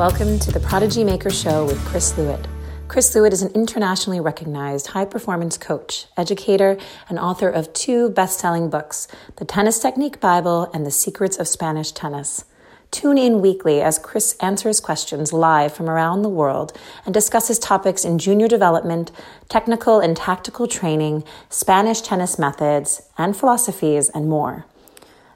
Welcome to the Prodigy Maker Show with Chris Lewitt. Chris Lewitt is an internationally recognized high performance coach, educator, and author of two best selling books The Tennis Technique Bible and The Secrets of Spanish Tennis. Tune in weekly as Chris answers questions live from around the world and discusses topics in junior development, technical and tactical training, Spanish tennis methods, and philosophies, and more.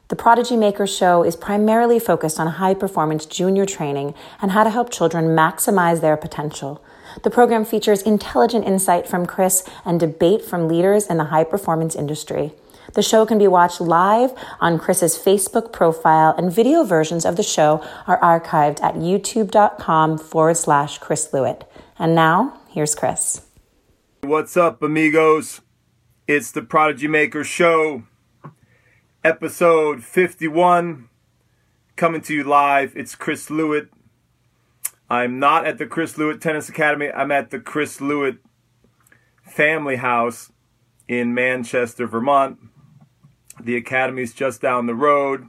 The Prodigy Maker Show is primarily focused on high performance junior training and how to help children maximize their potential. The program features intelligent insight from Chris and debate from leaders in the high performance industry. The show can be watched live on Chris's Facebook profile, and video versions of the show are archived at youtube.com forward slash Chris Lewitt. And now, here's Chris. What's up, amigos? It's the Prodigy Maker Show, episode 51, coming to you live. It's Chris Lewitt. I'm not at the Chris Lewitt Tennis Academy, I'm at the Chris Lewitt Family House in Manchester, Vermont. The academy's just down the road.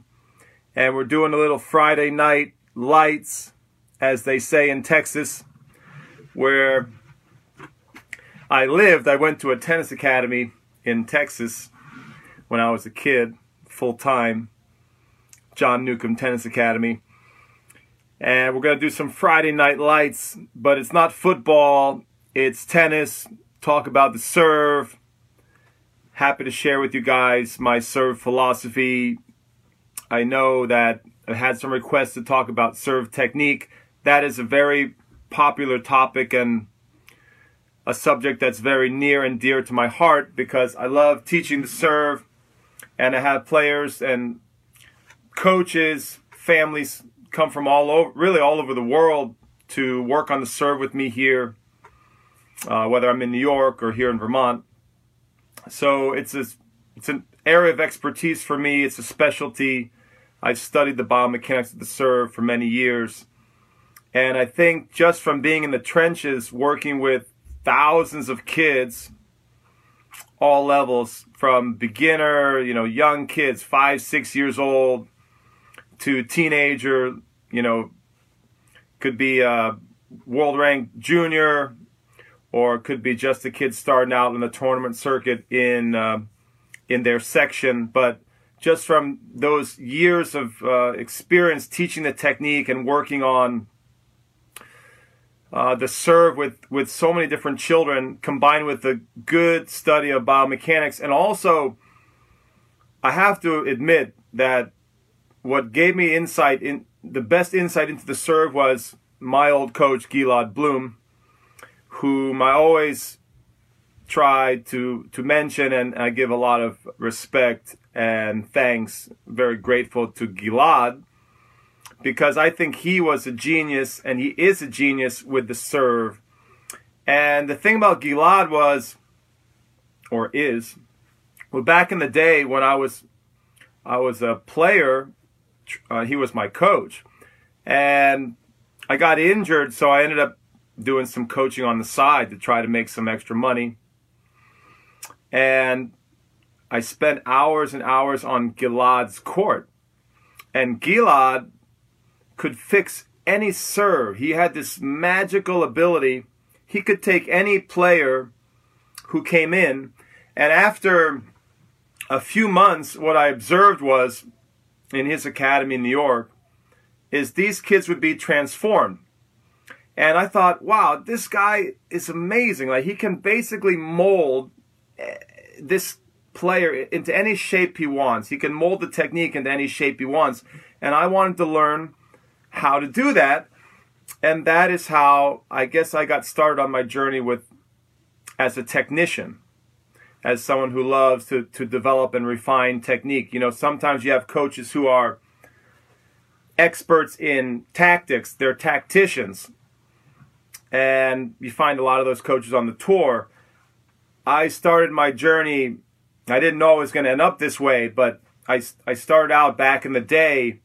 And we're doing a little Friday night lights, as they say in Texas, where I lived. I went to a tennis academy in Texas when I was a kid, full time. John Newcombe Tennis Academy. And we're going to do some Friday night lights, but it's not football, it's tennis. Talk about the serve, happy to share with you guys my serve philosophy. I know that I've had some requests to talk about serve technique. That is a very popular topic and a subject that's very near and dear to my heart because I love teaching the serve and I have players and coaches, families come from all over, really all over the world to work on the serve with me here, uh, whether I'm in New York or here in Vermont. So it's a, it's an area of expertise for me. It's a specialty. I've studied the biomechanics of the serve for many years. And I think just from being in the trenches, working with thousands of kids, all levels, from beginner, you know, young kids, five, six years old, to teenager, you know, could be a world ranked junior, or could be just a kid starting out in the tournament circuit in uh, in their section. But just from those years of uh, experience teaching the technique and working on uh, the serve with with so many different children, combined with the good study of biomechanics, and also, I have to admit that what gave me insight in the best insight into the serve was my old coach Gilad Bloom whom I always try to to mention and I give a lot of respect and thanks. Very grateful to Gilad because I think he was a genius and he is a genius with the serve. And the thing about Gilad was, or is, well, back in the day when I was I was a player, uh, he was my coach, and I got injured, so I ended up doing some coaching on the side to try to make some extra money. And I spent hours and hours on Gilad's court. And Gilad could fix any serve. He had this magical ability. He could take any player who came in. And after a few months, what I observed was in his academy in New York is these kids would be transformed and I thought, wow, this guy is amazing. Like he can basically mold eh, this player into any shape he wants. He can mold the technique into any shape he wants. And I wanted to learn how to do that. And that is how I guess I got started on my journey with as a technician, as someone who loves to, to develop and refine technique. You know, sometimes you have coaches who are experts in tactics, they're tacticians and you find a lot of those coaches on the tour. I started my journey. I didn't know I was going to end up this way, but I, I started out back in the day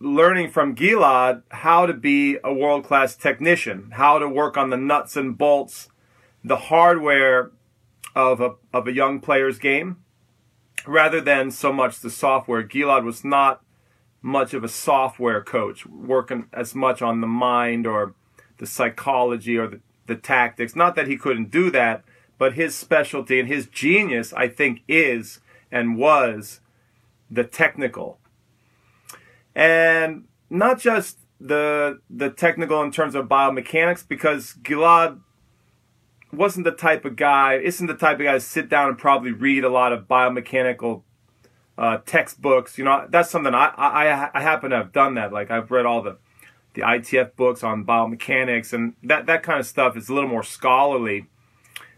learning from Gilad how to be a world class technician, how to work on the nuts and bolts, the hardware of a, of a young player's game, rather than so much the software. Gilad was not much of a software coach, working as much on the mind or the psychology or the, the tactics. Not that he couldn't do that, but his specialty and his genius, I think, is and was the technical. And not just the the technical in terms of biomechanics, because Gilad wasn't the type of guy, isn't the type of guy to sit down and probably read a lot of biomechanical uh, textbooks. You know, that's something I, I I happen to have done that. Like I've read all the the ITF books on biomechanics and that that kind of stuff is a little more scholarly.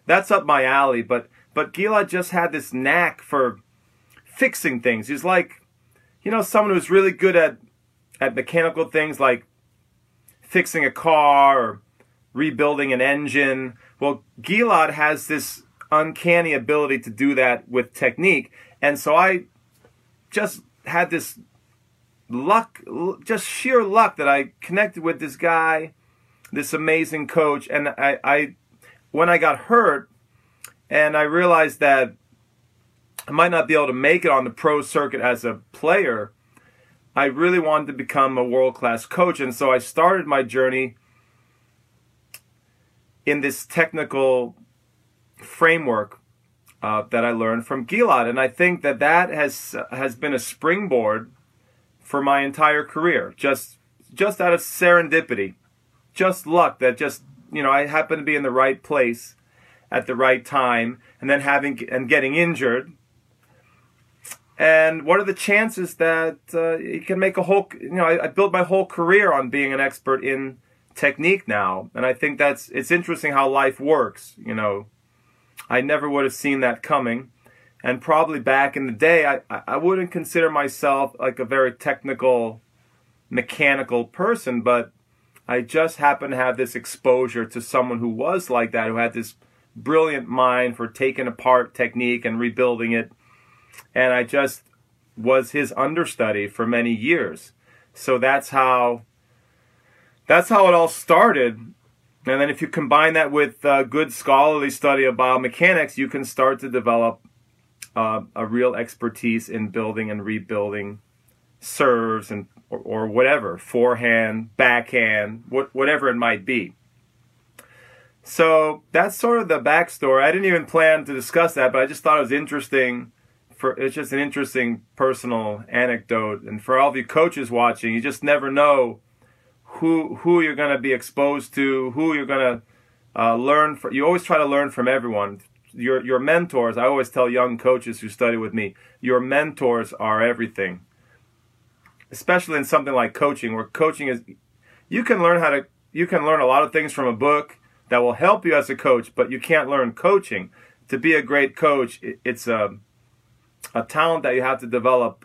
That's up my alley. But but Gilad just had this knack for fixing things. He's like, you know, someone who's really good at at mechanical things like fixing a car or rebuilding an engine. Well, Gilad has this uncanny ability to do that with technique. And so I just had this luck, just sheer luck that I connected with this guy, this amazing coach. And I, I when I got hurt and I realized that I might not be able to make it on the pro circuit as a player, I really wanted to become a world class coach. And so I started my journey in this technical framework uh, that I learned from Gilad, and I think that that has has been a springboard for my entire career. Just just out of serendipity, just luck that just you know I happened to be in the right place at the right time, and then having and getting injured. And what are the chances that uh, you can make a whole? You know, I, I built my whole career on being an expert in technique now, and I think that's it's interesting how life works. You know I never would have seen that coming. And probably back in the day, I, I wouldn't consider myself like a very technical, mechanical person, but I just happened to have this exposure to someone who was like that, who had this brilliant mind for taking apart technique and rebuilding it. And I just was his understudy for many years. So that's how that's how it all started and then if you combine that with good scholarly study of biomechanics, you can start to develop uh, a real expertise in building and rebuilding serves and or, or whatever, forehand, backhand, what, whatever it might be. So that's sort of the backstory. I didn't even plan to discuss that, but I just thought it was interesting. For it's just an interesting personal anecdote, and for all of you coaches watching, you just never know who who you're going to be exposed to, who you're going to uh, learn. For, you always try to learn from everyone. Your your mentors. I always tell young coaches who study with me, your mentors are everything. Especially in something like coaching, where coaching is, you can learn how to you can learn a lot of things from a book that will help you as a coach, but you can't learn coaching. To be a great coach, it's a a talent that you have to develop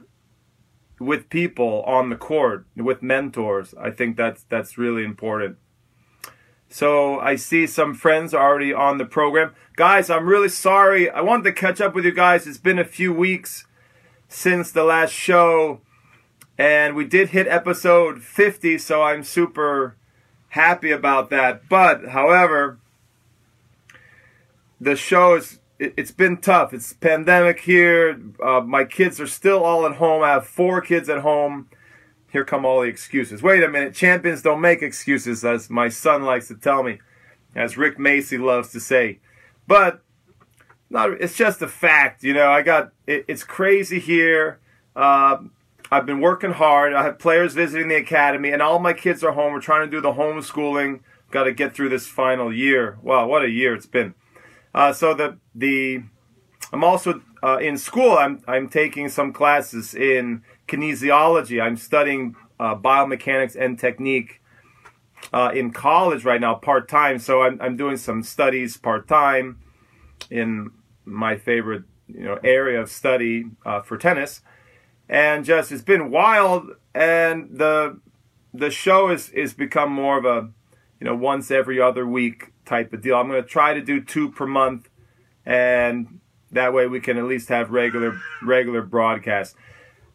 with people on the court, with mentors. I think that's that's really important. So I see some friends already on the program. Guys, I'm really sorry. I wanted to catch up with you guys. It's been a few weeks since the last show and we did hit episode 50, so I'm super happy about that. But however, the show is it, has been tough. It's pandemic here. Uh, my kids are still all at home. I have four kids at home. Here come all the excuses. Wait a minute. Champions don't make excuses, as my son likes to tell me, as Rick Macci loves to say. But not. It's just a fact. You know, I got. It, it's crazy here. Uh, I've been working hard. I have players visiting the academy, and all my kids are home. We're trying to do the homeschooling. Got to get through this final year. Wow, what a year it's been. Uh, so the the I'm also uh, in school. I'm I'm taking some classes in kinesiology. I'm studying uh, biomechanics and technique uh, in college right now, part time. So I'm I'm doing some studies part time in my favorite you know area of study uh, for tennis, and just it's been wild. And the the show is is become more of a you know once every other week type of deal. I'm going to try to do two per month, and that way we can at least have regular regular broadcasts.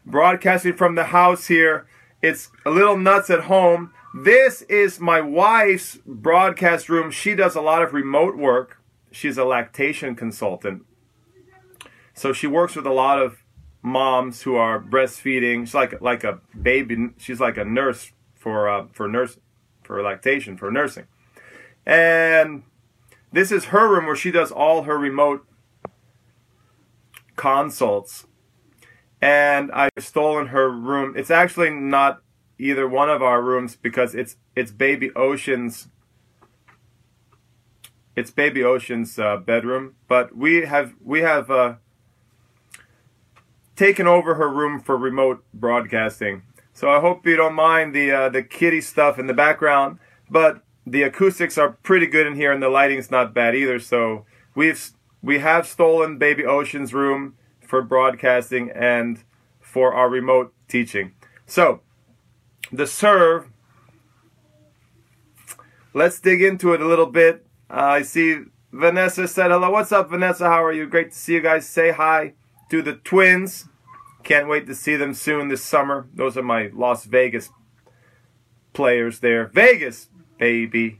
Broadcasting from the house here. It's a little nuts at home. This is my wife's broadcast room. She does a lot of remote work. She's a lactation consultant. So she works with a lot of moms who are breastfeeding. She's like like a baby. She's like a nurse for uh, for nurse for lactation for nursing, and this is her room where she does all her remote consults. And I've stolen her room. It's actually not either one of our rooms because it's it's baby Ocean's it's baby Ocean's uh, bedroom, but we have we have uh, taken over her room for remote broadcasting. So I hope you don't mind the uh, the kitty stuff in the background, but the acoustics are pretty good in here and the lighting's not bad either. So we've we have stolen Baby Ocean's room for broadcasting and for our remote teaching. So the serve. Let's dig into it a little bit. Uh, I see Vanessa said hello. What's up, Vanessa? How are you? Great to see you guys. Say hi to the twins. Can't wait to see them soon this summer. Those are my Las Vegas players there. Vegas, baby.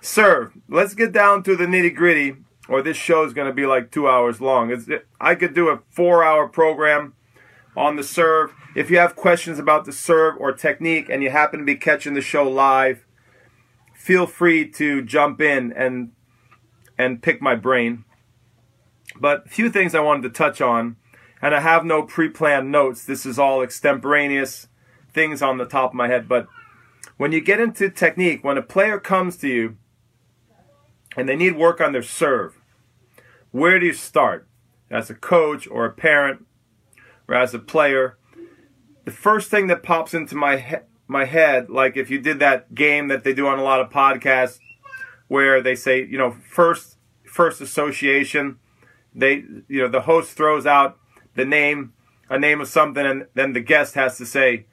Serve. Let's get down to the nitty gritty, or this show is going to be like two hours long. It's, I could do a four hour program on the serve. If you have questions about the serve or technique and you happen to be catching the show live, feel free to jump in and and pick my brain. But a few things I wanted to touch on, and I have no pre-planned notes. This is all extemporaneous things on the top of my head. But when you get into technique, when a player comes to you and they need work on their serve, where do you start? As a coach or a parent or as a player, the first thing that pops into my head my head like if you did that game that they do on a lot of podcasts where they say you know first first association they you know the host throws out the name a name of something and then the guest has to say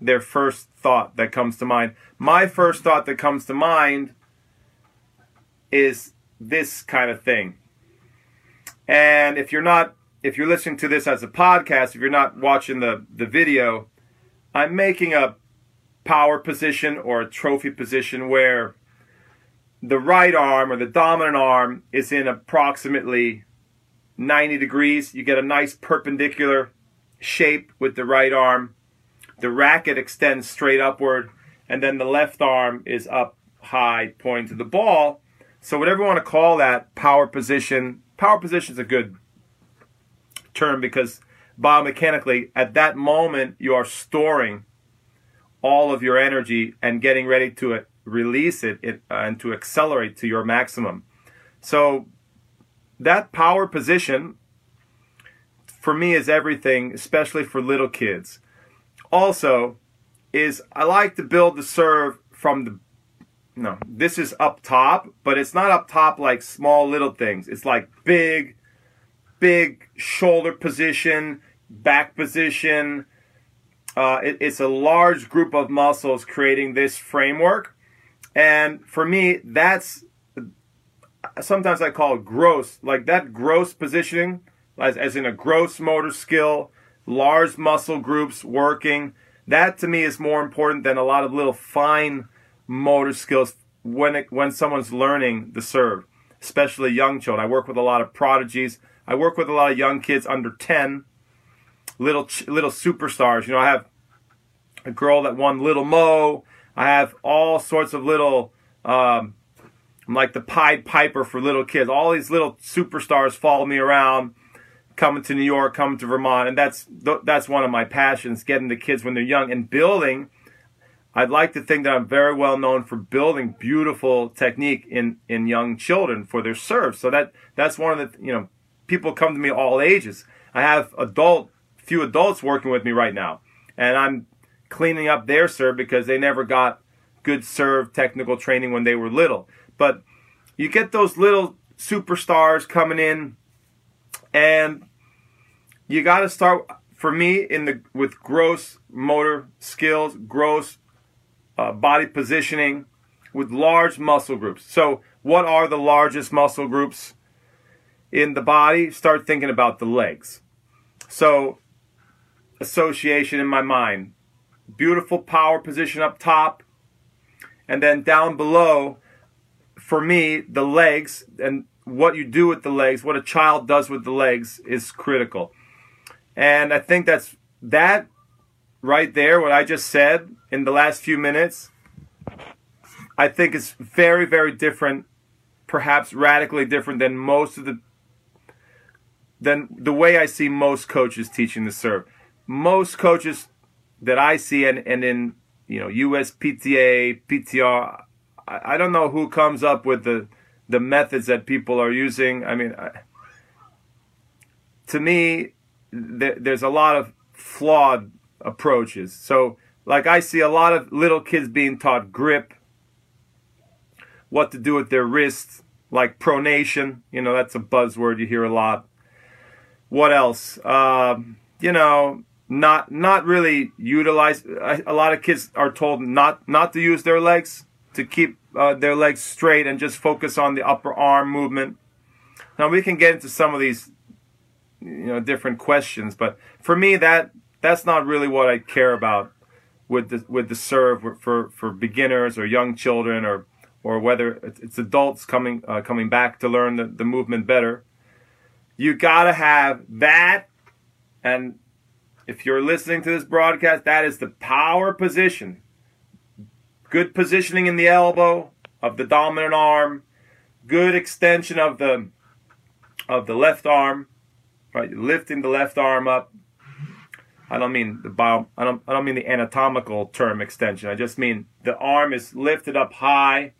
their first thought that comes to mind my first thought that comes to mind is this kind of thing and if you're not if you're listening to this as a podcast, if you're not watching the, the video, I'm making a power position or a trophy position where the right arm or the dominant arm is in approximately 90 degrees. You get a nice perpendicular shape with the right arm. The racket extends straight upward, and then the left arm is up high, pointing to the ball. So, whatever you want to call that, power position, power position is a good term because biomechanically, at that moment, you are storing all of your energy and getting ready to uh, release it, uh, and to accelerate to your maximum. So, that power position for me is everything, especially for little kids. Also, is I like to build the serve from the no, this is up top, but it's not up top like small little things. It's like big big shoulder position, back position. Uh, it, it's a large group of muscles creating this framework. And for me, that's sometimes I call it gross, like that gross positioning, as, as in a gross motor skill, large muscle groups working. That to me is more important than a lot of little fine motor skills when it, when someone's learning the serve, especially young children. I work with a lot of prodigies. I work with a lot of young kids under 10, little little superstars. You know, I have a girl that won Little Mo. I have all sorts of little, um, like the Pied Piper for little kids. All these little superstars follow me around, coming to New York, coming to Vermont, and that's that's one of my passions: getting the kids when they're young and building. I'd like to think that I'm very well known for building beautiful technique in in young children for their serve. So that that's one of the you know people come to me all ages. I have adult, few adults working with me right now, and I'm cleaning up their serve because they never got good serve technical training when they were little. But you get those little superstars coming in, and you got to start for me in the with gross motor skills, gross uh, body positioning, with large muscle groups. So, what are the largest muscle groups? in the body, start thinking about the legs. So, association in my mind. Beautiful power position up top. And then down below, for me, the legs and what you do with the legs, what a child does with the legs is critical. And I think that's that right there, what I just said in the last few minutes, I think is very, very different, perhaps radically different than most of the than the way I see most coaches teaching the serve. Most coaches that I see and, and in you know USPTA, PTR, I, I don't know who comes up with the the methods that people are using. I mean, I, to me, th- there's a lot of flawed approaches. So, like, I see a lot of little kids being taught grip, what to do with their wrists, like pronation. You know, that's a buzzword you hear a lot. What else? Uh, you know, not not really utilize. A lot of kids are told not not to use their legs to keep uh, their legs straight and just focus on the upper arm movement. Now we can get into some of these, you know, different questions, but for me that that's not really what I care about with the with the serve for for beginners or young children or or whether it's adults coming uh, coming back to learn the, the movement better. You gotta have that, and if you're listening to this broadcast, that is the power position. Good positioning in the elbow of the dominant arm, good extension of the of the left arm, right? Lifting the left arm up, I don't mean the bio, I don't, I don't mean the anatomical term extension. I just mean the arm is lifted up high.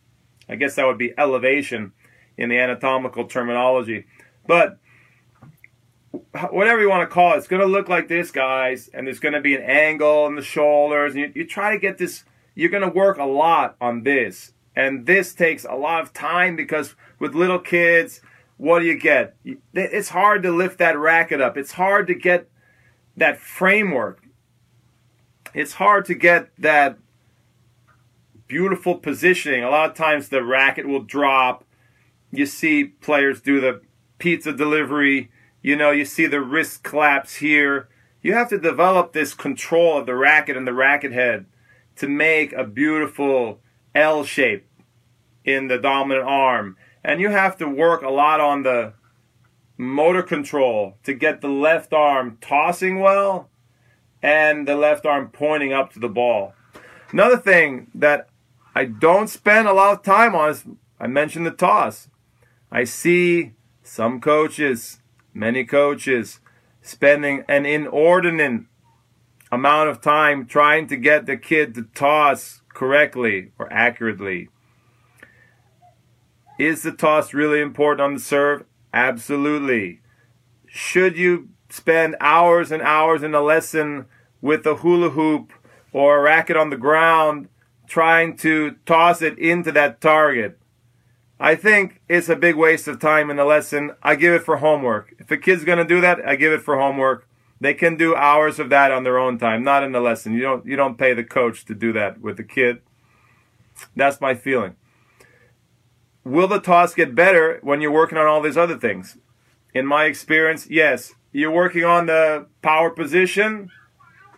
I guess that would be elevation in the anatomical terminology. But whatever you want to call it, it's going to look like this, guys, and there's going to be an angle in the shoulders. And you, you try to get this, you're going to work a lot on this. And this takes a lot of time because with little kids, what do you get? It's hard to lift that racket up. It's hard to get that framework. It's hard to get that beautiful positioning. A lot of times the racket will drop. You see players do the pizza delivery. You know, you see the wrist collapse here. You have to develop this control of the racket and the racket head to make a beautiful L shape in the dominant arm. And you have to work a lot on the motor control to get the left arm tossing well and the left arm pointing up to the ball. Another thing that I don't spend a lot of time on is I mentioned the toss. I see some coaches, many coaches, spending an inordinate amount of time trying to get the kid to toss correctly or accurately. Is the toss really important on the serve? Absolutely. Should you spend hours and hours in a lesson with a hula hoop or a racket on the ground trying to toss it into that target? I think it's a big waste of time in the lesson. I give it for homework. If a kid's going to do that, I give it for homework. They can do hours of that on their own time, not in the lesson. You don't you don't pay the coach to do that with the kid. That's my feeling. Will the toss get better when you're working on all these other things? In my experience, yes. You're working on the power position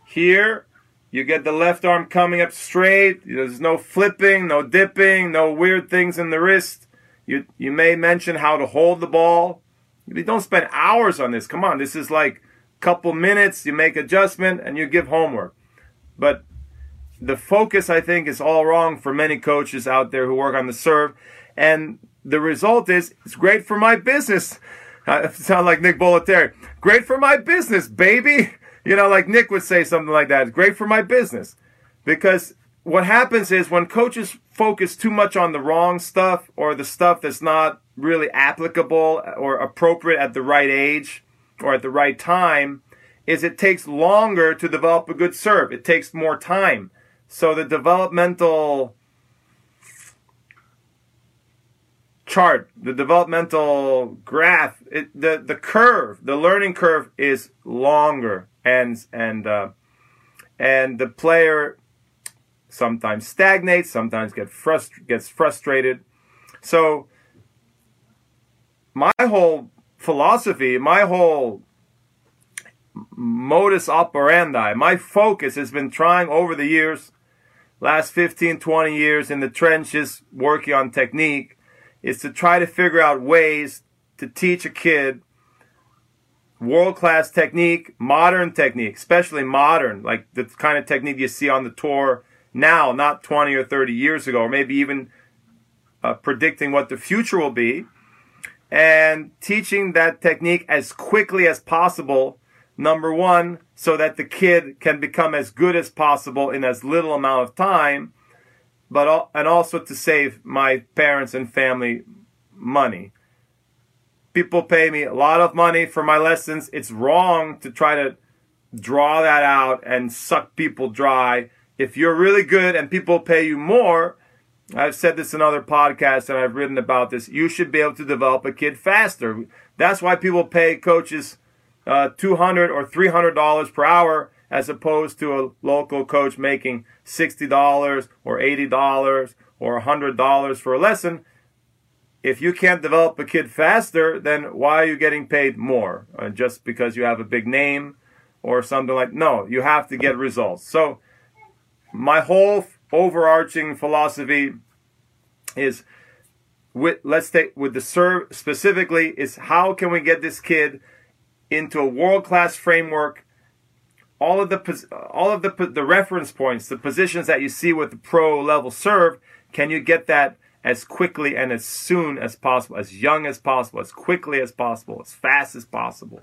here. You get the left arm coming up straight. There's no flipping, no dipping, no weird things in the wrist. You you may mention how to hold the ball. You don't spend hours on this. Come on, this is like couple minutes. You make adjustment and you give homework. But the focus, I think, is all wrong for many coaches out there who work on the serve. And the result is it's great for my business. I sound like Nick Bollettieri. Great for my business, baby. You know, like Nick would say something like that. It's great for my business. Because what happens is when coaches focus too much on the wrong stuff or the stuff that's not really applicable or appropriate at the right age or at the right time, is it takes longer to develop a good serve. It takes more time. So the developmental chart, the developmental graph, it, the the curve, the learning curve is longer, and and uh, and the player sometimes stagnates, sometimes get frust- gets frustrated. So my whole philosophy, my whole modus operandi, my focus has been trying over the years, last 15, 20 years in the trenches, working on technique, is to try to figure out ways to teach a kid world class technique, modern technique, especially modern, like the kind of technique you see on the tour now, not 20 or 30 years ago, or maybe even uh, predicting what the future will be, and teaching that technique as quickly as possible. Number one, so that the kid can become as good as possible in as little amount of time, but and also to save my parents and family money. People pay me a lot of money for my lessons. It's wrong to try to draw that out and suck people dry. If you're really good and people pay you more, I've said this in other podcasts and I've written about this, you should be able to develop a kid faster. That's why people pay coaches uh, 200 or $300 per hour as opposed to a local coach making $60 or $80 or $100 for a lesson if you can't develop a kid faster, then why are you getting paid more? Uh, just because you have a big name or something like no, you have to get results. So my whole overarching philosophy is with let's take with the serve specifically is how can we get this kid into a world class framework all of the all of the the reference points the positions that you see with the pro level serve can you get that as quickly and as soon as possible, as young as possible, as quickly as possible, as fast as possible.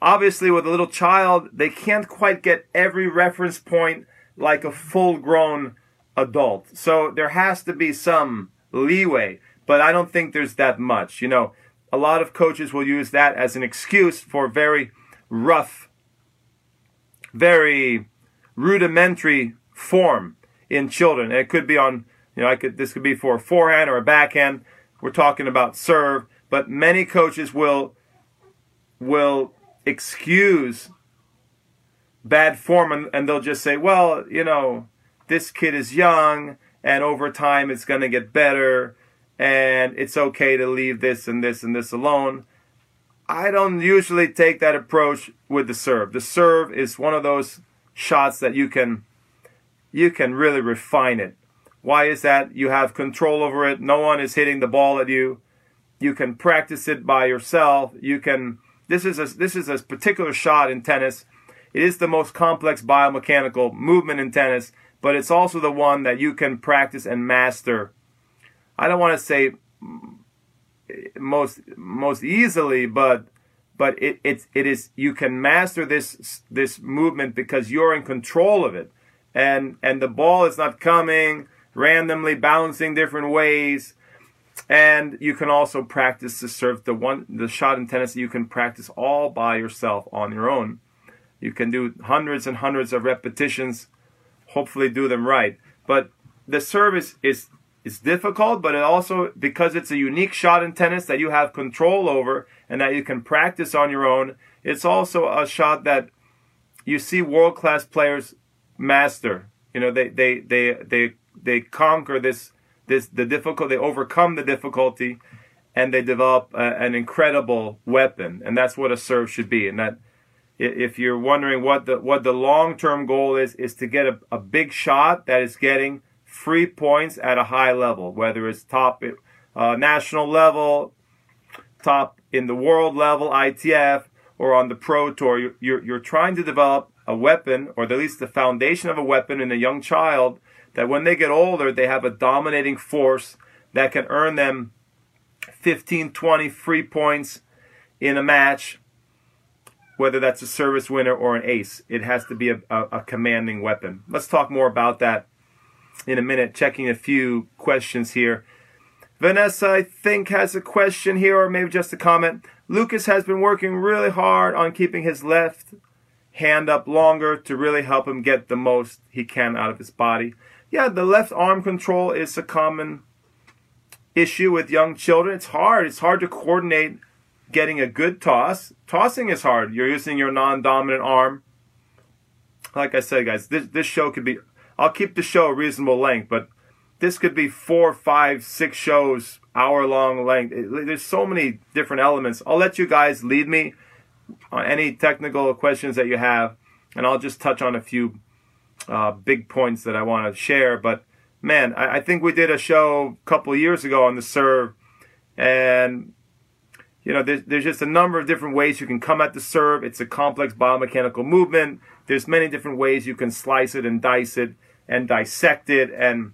Obviously, with a little child, they can't quite get every reference point like a full grown adult. So there has to be some leeway, but I don't think there's that much. You know, a lot of coaches will use that as an excuse for very rough, very rudimentary form in children. And it could be on you know, I could this could be for a forehand or a backhand. We're talking about serve, but many coaches will will excuse bad form and, and they'll just say, well, you know, this kid is young and over time it's going to get better and it's okay to leave this and this and this alone. I don't usually take that approach with the serve. The serve is one of those shots that you can you can really refine it. Why is that? You have control over it. No one is hitting the ball at you. You can practice it by yourself. You can. This is a this is a particular shot in tennis. It is the most complex biomechanical movement in tennis, but it's also the one that you can practice and master. I don't want to say most most easily, but but it it, it is you can master this this movement because you're in control of it, and and the ball is not coming randomly bouncing different ways. And you can also practice to serve the one the shot in tennis you can practice all by yourself on your own. You can do hundreds and hundreds of repetitions, hopefully do them right. But the service is is difficult, but it also because it's a unique shot in tennis that you have control over and that you can practice on your own, it's also a shot that you see world class players master. You know, they they they they they conquer this this the difficult they overcome the difficulty and they develop a, an incredible weapon and that's what a serve should be and that if you're wondering what the what the long-term goal is is to get a, a big shot that is getting free points at a high level whether it's top uh, national level top in the world level ITF or on the pro tour. You're, you're, you're trying to develop a weapon or at least the foundation of a weapon in a young child that when they get older, they have a dominating force that can earn them 15, 20 free points in a match, whether that's a service winner or an ace. It has to be a, a, a commanding weapon. Let's talk more about that in a minute, checking a few questions here. Vanessa, I think, has a question here, or maybe just a comment. Lucas has been working really hard on keeping his left hand up longer to really help him get the most he can out of his body yeah, the left arm control is a common issue with young children. It's hard. It's hard to coordinate getting a good toss. Tossing is hard. You're using your non-dominant arm. Like I said, guys, this this show could be. I'll keep the show a reasonable length, but this could be four, five, six shows, hour long length. There's so many different elements. I'll let you guys lead me on any technical questions that you have, and I'll just touch on a few uh, big points that I want to share. But man, I, I think we did a show a couple years ago on the serve, and you know, there's, there's just a number of different ways you can come at the serve. It's a complex biomechanical movement. There's many different ways you can slice it and dice it and dissect it. And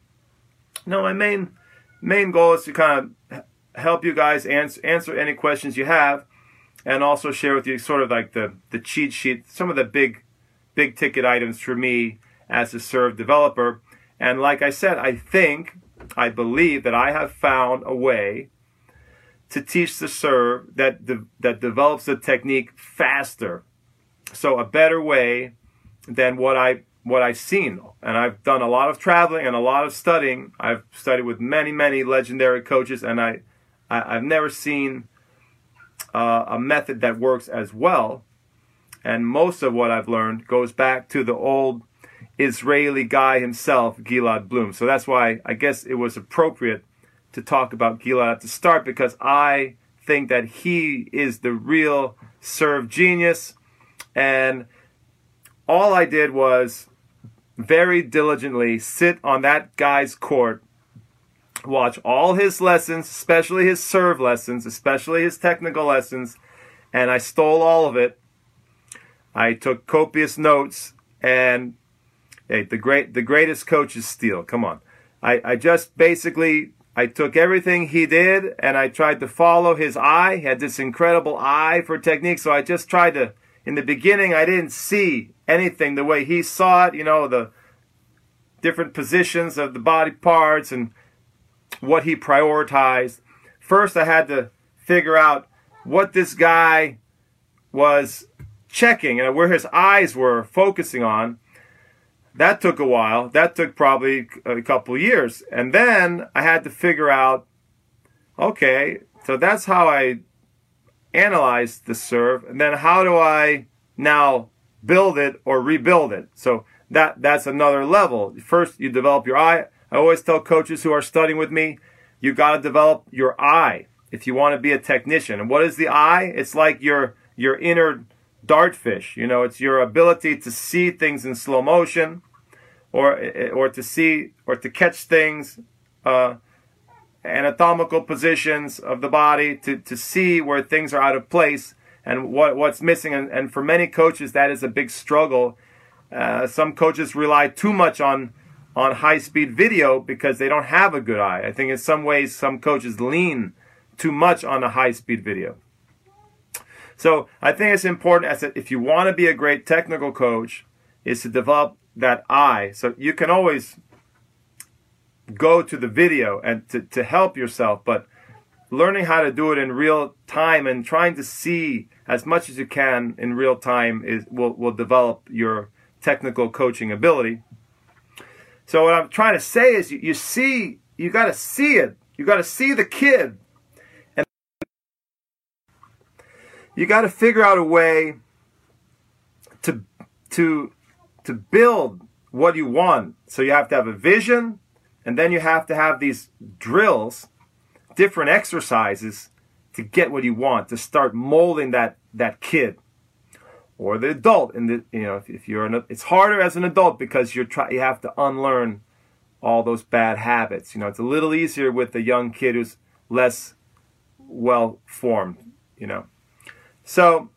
no, my main main goal is to kind of help you guys answer answer any questions you have, and also share with you sort of like the the cheat sheet, some of the big big ticket items for me as a serve developer. And like I said, I think I believe that I have found a way to teach the serve that de- that develops the technique faster. So a better way than what I what I've seen. And I've done a lot of traveling and a lot of studying. I've studied with many many legendary coaches, and I, I have never seen uh, a method that works as well. And most of what I've learned goes back to the old Israeli guy himself, Gilad Bloom. So that's why I guess it was appropriate to talk about Gilad at the start because I think that he is the real serve genius. And all I did was very diligently sit on that guy's court, watch all his lessons, especially his serve lessons, especially his technical lessons, and I stole all of it. I took copious notes and hey, the great the greatest coaches steal. Come on. I, I just basically I took everything he did and I tried to follow his eye. He had this incredible eye for technique, so I just tried to. In the beginning, I didn't see anything the way he saw it. You know the different positions of the body parts and what he prioritized. First, I had to figure out what this guy was checking and where his eyes were focusing on that took a while. That took probably a couple years. And then I had to figure out okay, so that's how I analyze the serve. And then how do I now build it or rebuild it? So that that's another level. First, you develop your eye. I always tell coaches who are studying with me, you got to develop your eye if you want to be a technician. And what is the eye? It's like your your inner dartfish. You know, it's your ability to see things in slow motion, or or to see or to catch things, uh, anatomical positions of the body, to to see where things are out of place and what what's missing. And, and for many coaches, that is a big struggle. Uh, some coaches rely too much on on high speed video because they don't have a good eye. I think in some ways some coaches lean too much on a high speed video. So I think it's important as if you want to be a great technical coach, is to develop that eye. So you can always go to the video and to, to help yourself, but learning how to do it in real time and trying to see as much as you can in real time is will, will develop your technical coaching ability. So what I'm trying to say is you, you see you got to see it. You got to see the kid you got to figure out a way to to to build what you want. So you have to have a vision, and then you have to have these drills, different exercises to get what you want to start molding that that kid or the adult. And the you know if, if you're an it's harder as an adult because you're try you have to unlearn all those bad habits. You know it's a little easier with a young kid who's less well formed. You know. So,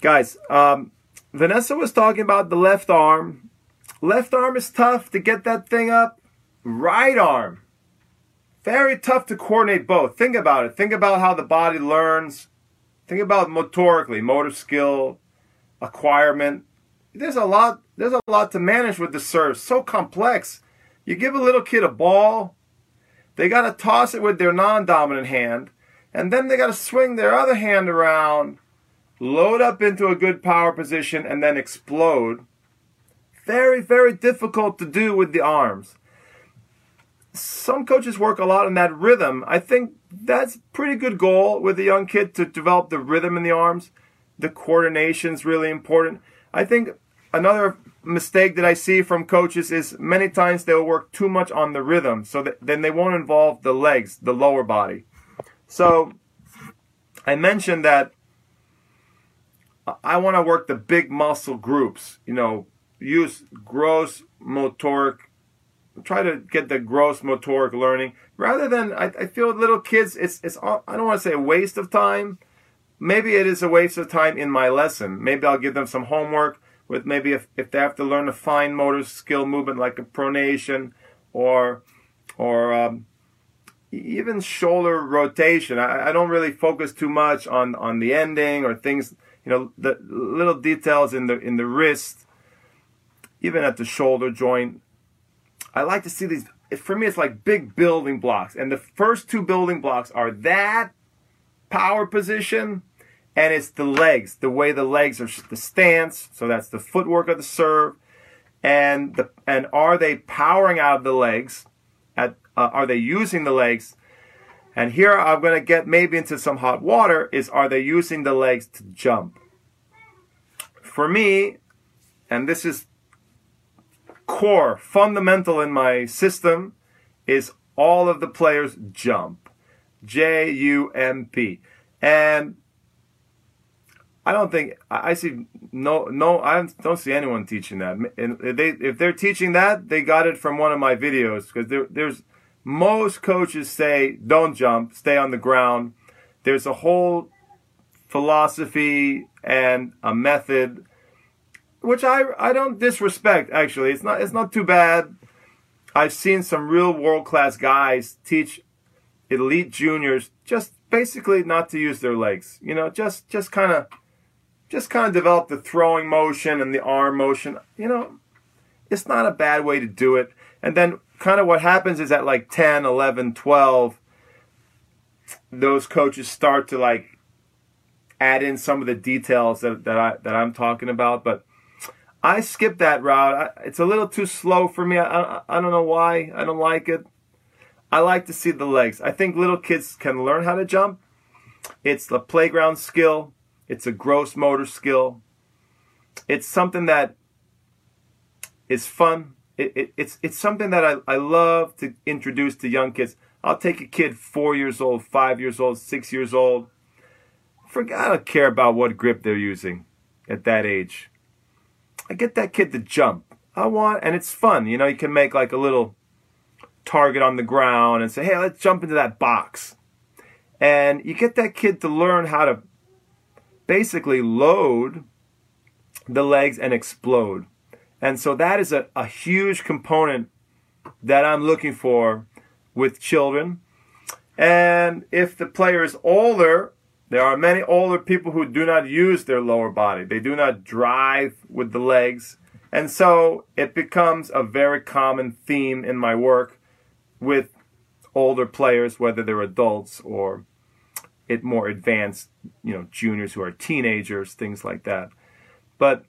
guys, um, Vanessa was talking about the left arm. Left arm is tough to get that thing up. Right arm, very tough to coordinate both. Think about it. Think about how the body learns. Think about motorically, motor skill, acquirement. There's a lot. There's a lot to manage with the serve. So complex. You give a little kid a ball, they got to toss it with their non-dominant hand and then they got to swing their other hand around, load up into a good power position, and then explode. Very, very difficult to do with the arms. Some coaches work a lot on that rhythm. I think that's pretty good goal with a young kid to develop the rhythm in the arms. The coordination is really important. I think another mistake that I see from coaches is many times they'll work too much on the rhythm, so that then they won't involve the legs, the lower body. So I mentioned that I want to work the big muscle groups, you know, use gross motoric try to get the gross motoric learning rather than I, I feel little kids it's it's I don't want to say a waste of time. Maybe it is a waste of time in my lesson. Maybe I'll give them some homework with maybe if, if they have to learn a fine motor skill movement like a pronation or or um, even shoulder rotation. I, I don't really focus too much on on the ending or things you know the little details in the in the wrist even at the shoulder joint. I like to see these. For me, it's like big building blocks. And the first two building blocks are that power position and it's the legs, the way the legs are, the stance. So that's the footwork of the serve. And the and are they powering out of the legs? Uh, are they using the legs? And here I'm going to get maybe into some hot water. Is are they using the legs to jump? For me, and this is core, fundamental in my system is all of the players jump. J U M P. And I don't think I see no no I don't see anyone teaching that. And they if they're teaching that, they got it from one of my videos because there, there's most coaches say don't jump, stay on the ground. There's a whole philosophy and a method which I I don't disrespect actually. It's not it's not too bad. I've seen some real world class guys teach elite juniors just basically not to use their legs. You know, just just kind of just kind of develop the throwing motion and the arm motion. You know, it's not a bad way to do it. And then kind of what happens is at like 10, 11, 12 those coaches start to like add in some of the details that, that I that I'm talking about, but I skip that route. I, it's a little too slow for me. I, I, I don't know why. I don't like it. I like to see the legs. I think little kids can learn how to jump. It's a playground skill. It's a gross motor skill. It's something that is fun. It, it, it's it's something that I, I love to introduce to young kids. I'll take a kid four years old, five years old, six years old. Forget I don't care about what grip they're using at that age. I get that kid to jump. I want, and it's fun. You know, you can make like a little target on the ground and say, hey, let's jump into that box. And you get that kid to learn how to basically load the legs and explode. And so that is a, a huge component that I'm looking for with children. And if the player is older, there are many older people who do not use their lower body. They do not drive with the legs. And so it becomes a very common theme in my work with older players, whether they're adults or it more advanced, you know, juniors who are teenagers, things like that. But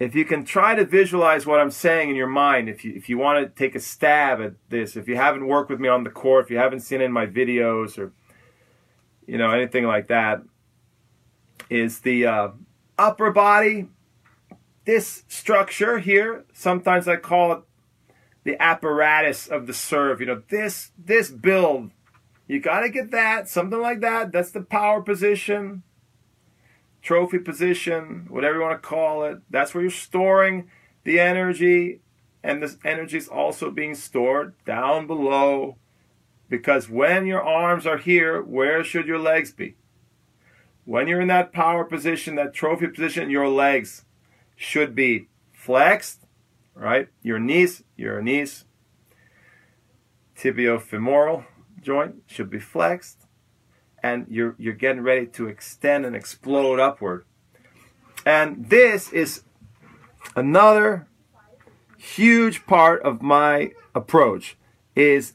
if you can try to visualize what I'm saying in your mind, if you if you want to take a stab at this, if you haven't worked with me on the court, if you haven't seen in my videos or you know, anything like that, is the uh, upper body. This structure here, sometimes I call it the apparatus of the serve. You know, this this build, you got to get that, something like that. That's the power position, trophy position, whatever you want to call it. That's where you're storing the energy, and this energy is also being stored down below because when your arms are here, where should your legs be? When you're in that power position, that trophy position, your legs should be flexed, right? Your knees, your knees, tibiofemoral joint should be flexed, and you're you're getting ready to extend and explode upward. And this is another huge part of my approach is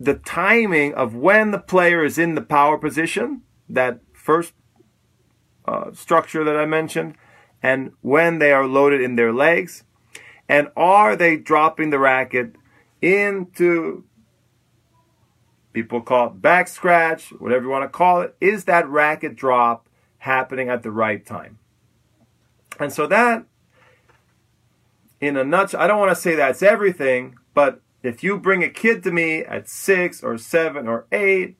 the timing of when the player is in the power position, that first uh, structure that I mentioned, and when they are loaded in their legs, and are they dropping the racket into people call it back scratch, whatever you want to call it, is that racket drop happening at the right time? And so that, in a nutshell, I don't want to say that's everything, but if you bring a kid to me at six or seven or eight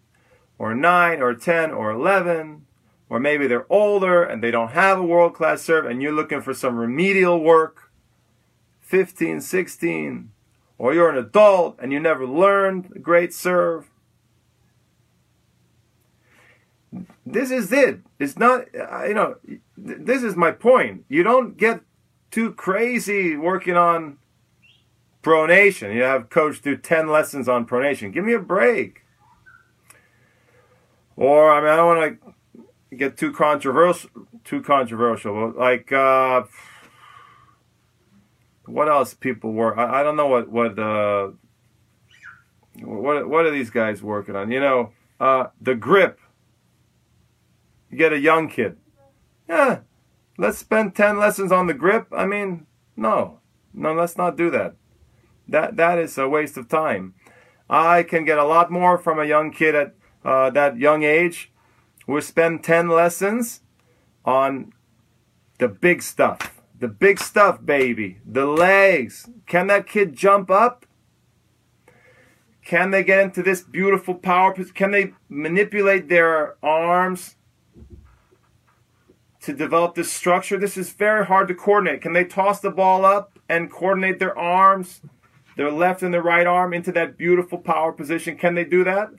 or nine or 10 or 11, or maybe they're older and they don't have a world class serve and you're looking for some remedial work, 15, 16, or you're an adult and you never learned a great serve. This is it. It's not, you know, this is my point. You don't get too crazy working on pronation. You have coach do 10 lessons on pronation. Give me a break. Or, I mean, I don't want to get too controversial, too controversial, like, uh, what else people work? I, I don't know what, what, uh, what, what are these guys working on? You know, uh, the grip. You get a young kid. Yeah, let's spend 10 lessons on the grip. I mean, no, no, let's not do that. That, that is a waste of time. I can get a lot more from a young kid at uh, that young age. We spend 10 lessons on the big stuff. The big stuff, baby. The legs. Can that kid jump up? Can they get into this beautiful power? Can they manipulate their arms to develop this structure? This is very hard to coordinate. Can they toss the ball up and coordinate their arms, their left and their right arm into that beautiful power position? Can they do that?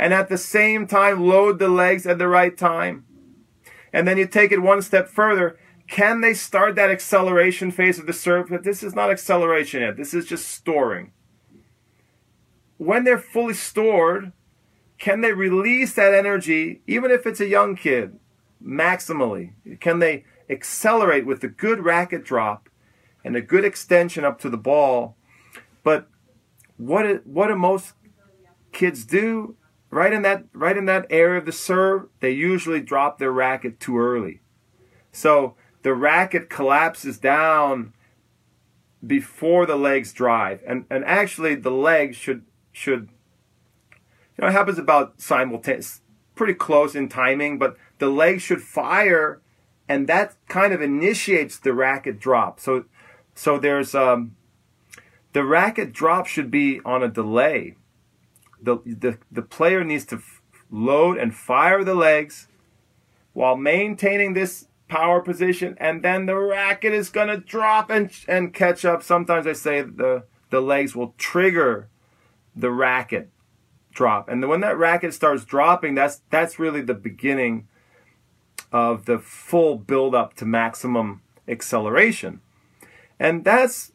and at the same time load the legs at the right time. And then you take it one step further. Can they start that acceleration phase of the serve? But this is not acceleration yet. This is just storing. When they're fully stored, can they release that energy, even if it's a young kid, maximally? Can they accelerate with a good racket drop and a good extension up to the ball? But what what do most kids do right in that right in that area of the serve, they usually drop their racket too early. So the racket collapses down before the legs drive. And and actually the legs should should you know it happens about simultaneous pretty close in timing, but the legs should fire and that kind of initiates the racket drop. So so there's um the racket drop should be on a delay the, the, the player needs to f- load and fire the legs while maintaining this power position, and then the racket is going to drop and, and catch up. Sometimes I say the, the legs will trigger the racket drop. And when that racket starts dropping, that's, that's really the beginning of the full build up to maximum acceleration. And that's,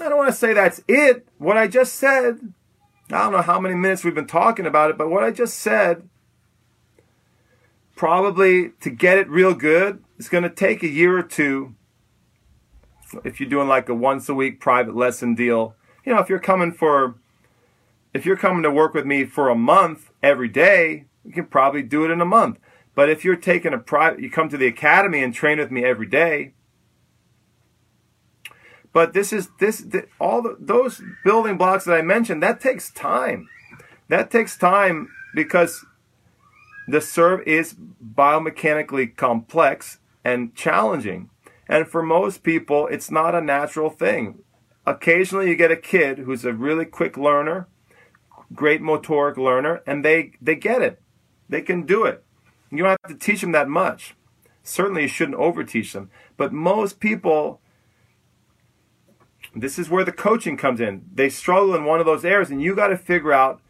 I don't want to say that's it. What I just said I don't know how many minutes we've been talking about it, but what I just said, probably to get it real good, it's going to take a year or two. If you're doing like a once a week private lesson deal, you know, if you're coming for, if you're coming to work with me for a month every day, you can probably do it in a month. But if you're taking a private, you come to the academy and train with me every day, but this is this all the, those building blocks that I mentioned. That takes time. That takes time because the serve is biomechanically complex and challenging. And for most people, it's not a natural thing. Occasionally, you get a kid who's a really quick learner, great motoric learner, and they, they get it. They can do it. You don't have to teach them that much. Certainly, you shouldn't overteach them. But most people this is where the coaching comes in. They struggle in one of those areas, and you got to figure out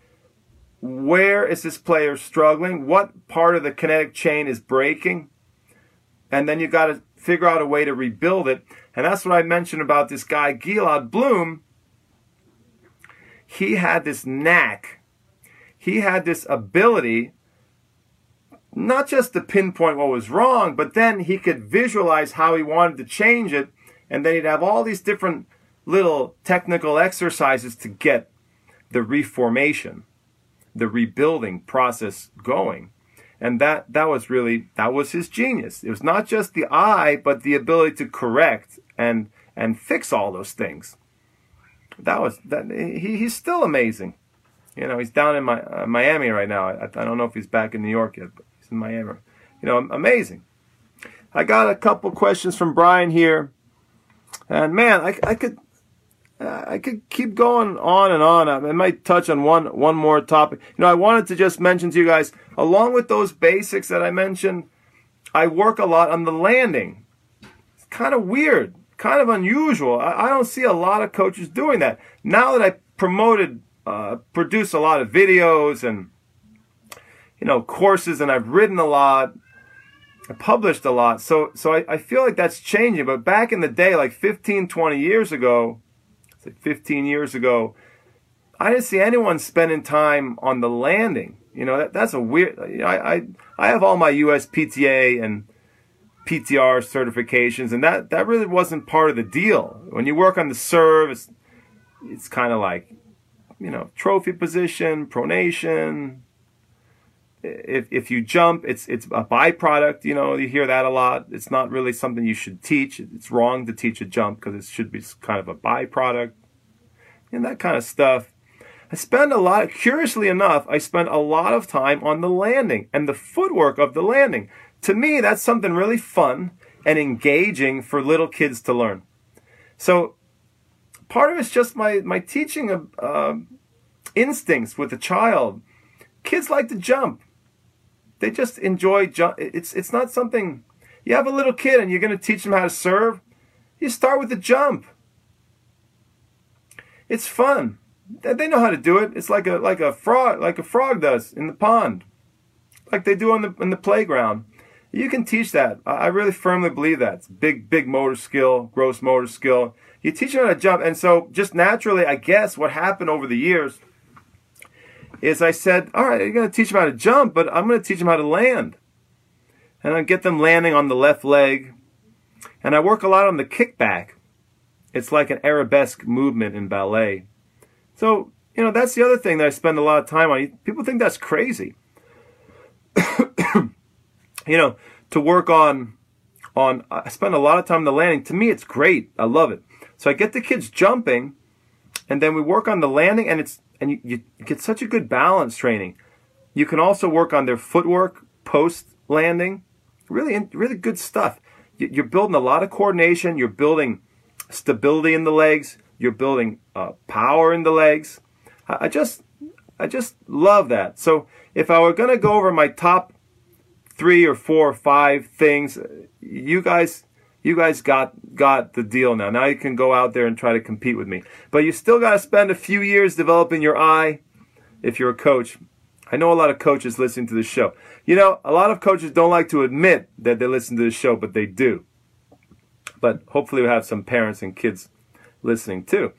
where is this player struggling, what part of the kinetic chain is breaking, and then you got to figure out a way to rebuild it. And that's what I mentioned about this guy Gilad Bloom. He had this knack. He had this ability not just to pinpoint what was wrong, but then he could visualize how he wanted to change it, and then he'd have all these different little technical exercises to get the reformation, the rebuilding process going. And that, that was really, that was his genius. It was not just the eye, but the ability to correct and, and fix all those things. That was, that, he, he's still amazing. You know, he's down in my, uh, Miami right now. I, I don't know if he's back in New York yet, but in Miami. You know, amazing. I got a couple questions from Brian here. And man, I, I could I could keep going on and on. I might touch on one one more topic. You know, I wanted to just mention to you guys, along with those basics that I mentioned, I work a lot on the landing. It's kind of weird. kind of unusual. I, I don't see a lot of coaches doing that. Now that I promoted, uh, produce a lot of videos and you know courses, and I've written a lot, I published a lot. So so I, I feel like that's changing. But back in the day, like 15, 20 years ago, like 15 years ago, I didn't see anyone spending time on the landing. You know, that, that's a weird. I, I I have all my USPTA and PTR certifications, and that that really wasn't part of the deal. When you work on the serve, it's it's kind of like, you know, trophy position, pronation. If if you jump, it's it's a byproduct. You know, you hear that a lot. It's not really something you should teach. It's wrong to teach a jump because it should be kind of a byproduct, and that kind of stuff. I spend a lot, curiously enough, I spend a lot of time on the landing and the footwork of the landing. To me, that's something really fun and engaging for little kids to learn. So part of it's just my, my teaching of uh, instincts with a child. Kids like to jump. They just enjoy jump. It's, it's not something, you have a little kid and you're going to teach them how to serve. You start with the jump. It's fun. They know how to do it. It's like a like a frog like a frog does in the pond, like they do on the in the playground. You can teach that. I really firmly believe that. It's big big motor skill, gross motor skill. You teach them how to jump, and so just naturally, I guess what happened over the years is I said, all right, you're going to teach them how to jump, but I'm going to teach them how to land, and I get them landing on the left leg, and I work a lot on the kickback. It's like an arabesque movement in ballet. So, you know, that's the other thing that I spend a lot of time on. People think that's crazy. you know, to work on on I spend a lot of time on the landing. To me it's great. I love it. So I get the kids jumping and then we work on the landing and it's and you, you get such a good balance training. You can also work on their footwork post landing. Really really good stuff. You're building a lot of coordination, you're building stability in the legs, you're building uh, power in the legs. I, just, I just love that. So if I were going to go over my top three or four or five things, you guys, you guys got got the deal now. Now you can go out there and try to compete with me. But you still got to spend a few years developing your eye if you're a coach. I know a lot of coaches listening to the show. You know, a lot of coaches don't like to admit that they listen to the show, but they do. But hopefully we have some parents and kids listening too.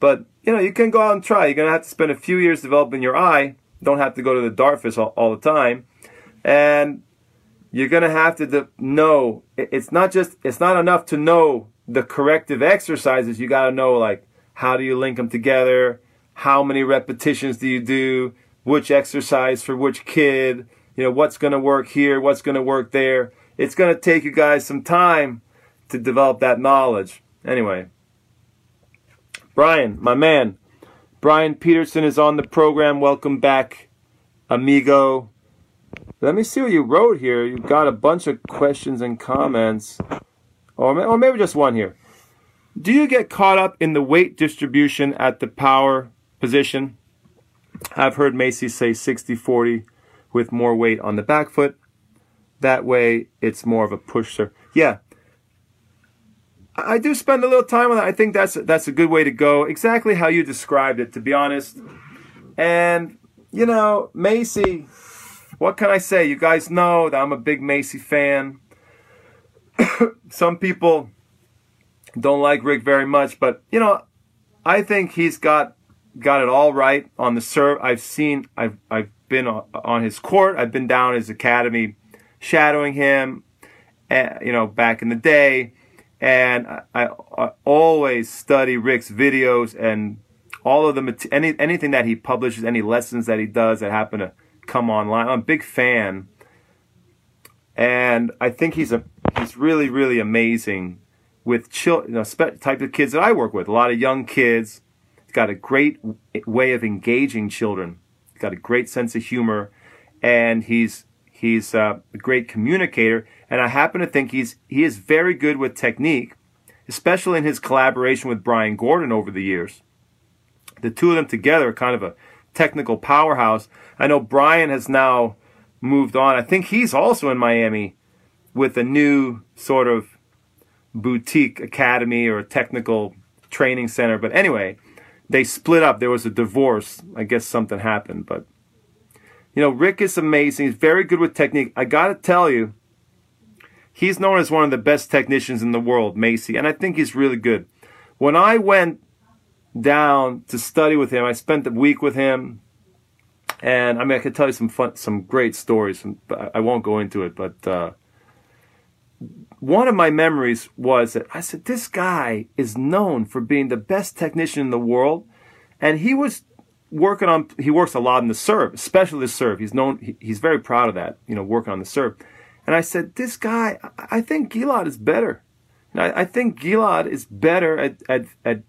But you know, you can go out and try. You're gonna have to spend a few years developing your eye. Don't have to go to the Dartfish all, all the time, and you're gonna have to de- know. It's not just. It's not enough to know the corrective exercises. You got to know like how do you link them together? How many repetitions do you do? Which exercise for which kid? You know what's gonna work here? What's gonna work there? It's gonna take you guys some time to develop that knowledge. Anyway, Brian, my man. Brian Peterson is on the program. Welcome back, amigo. Let me see what you wrote here. You got a bunch of questions and comments. Or, or maybe just one here. Do you get caught up in the weight distribution at the power position? I've heard Macci say 60 40 with more weight on the back foot. That way, it's more of a pusher. Yeah, I do spend a little time on that. I think that's that's a good way to go. Exactly how you described it, to be honest. And you know, Macci, what can I say? You guys know that I'm a big Macci fan. Some people don't like Rick very much, but you know, I think he's got got it all right on the serve. I've seen, I've I've been on his court. I've been down his academy, shadowing him. Uh, you know, back in the day and I, I, always study Rick's videos and all of the any anything that he publishes, any lessons that he does that happen to come online. I'm a big fan, and I think he's a he's really really amazing with chill you know type of kids that I work with. A lot of young kids. He's got a great way of engaging children. He's got a great sense of humor, and he's he's uh, a great communicator and I happen to think he's he is very good with technique, especially in his collaboration with Brian Gordon over the years. The two of them together are kind of a technical powerhouse. I know Brian has now moved on. I think he's also in Miami with a new sort of boutique academy or technical training center. But anyway, they split up. There was a divorce. I guess something happened. But, you know, Rick is amazing. He's very good with technique. I got to tell you, he's known as one of the best technicians in the world, Macci, and I think he's really good. When I went down to study with him, I spent the week with him. And I mean, I could tell you some fun, some great stories, I won't go into it. But uh, one of my memories was that I said, this guy is known for being the best technician in the world. And he was working on, he works a lot in the serve, especially the serve. He's known, he, he's very proud of that, you know, working on the serve. And I said, this guy, I, I think Gilad is better. I, I, think Gilad is better at, at, at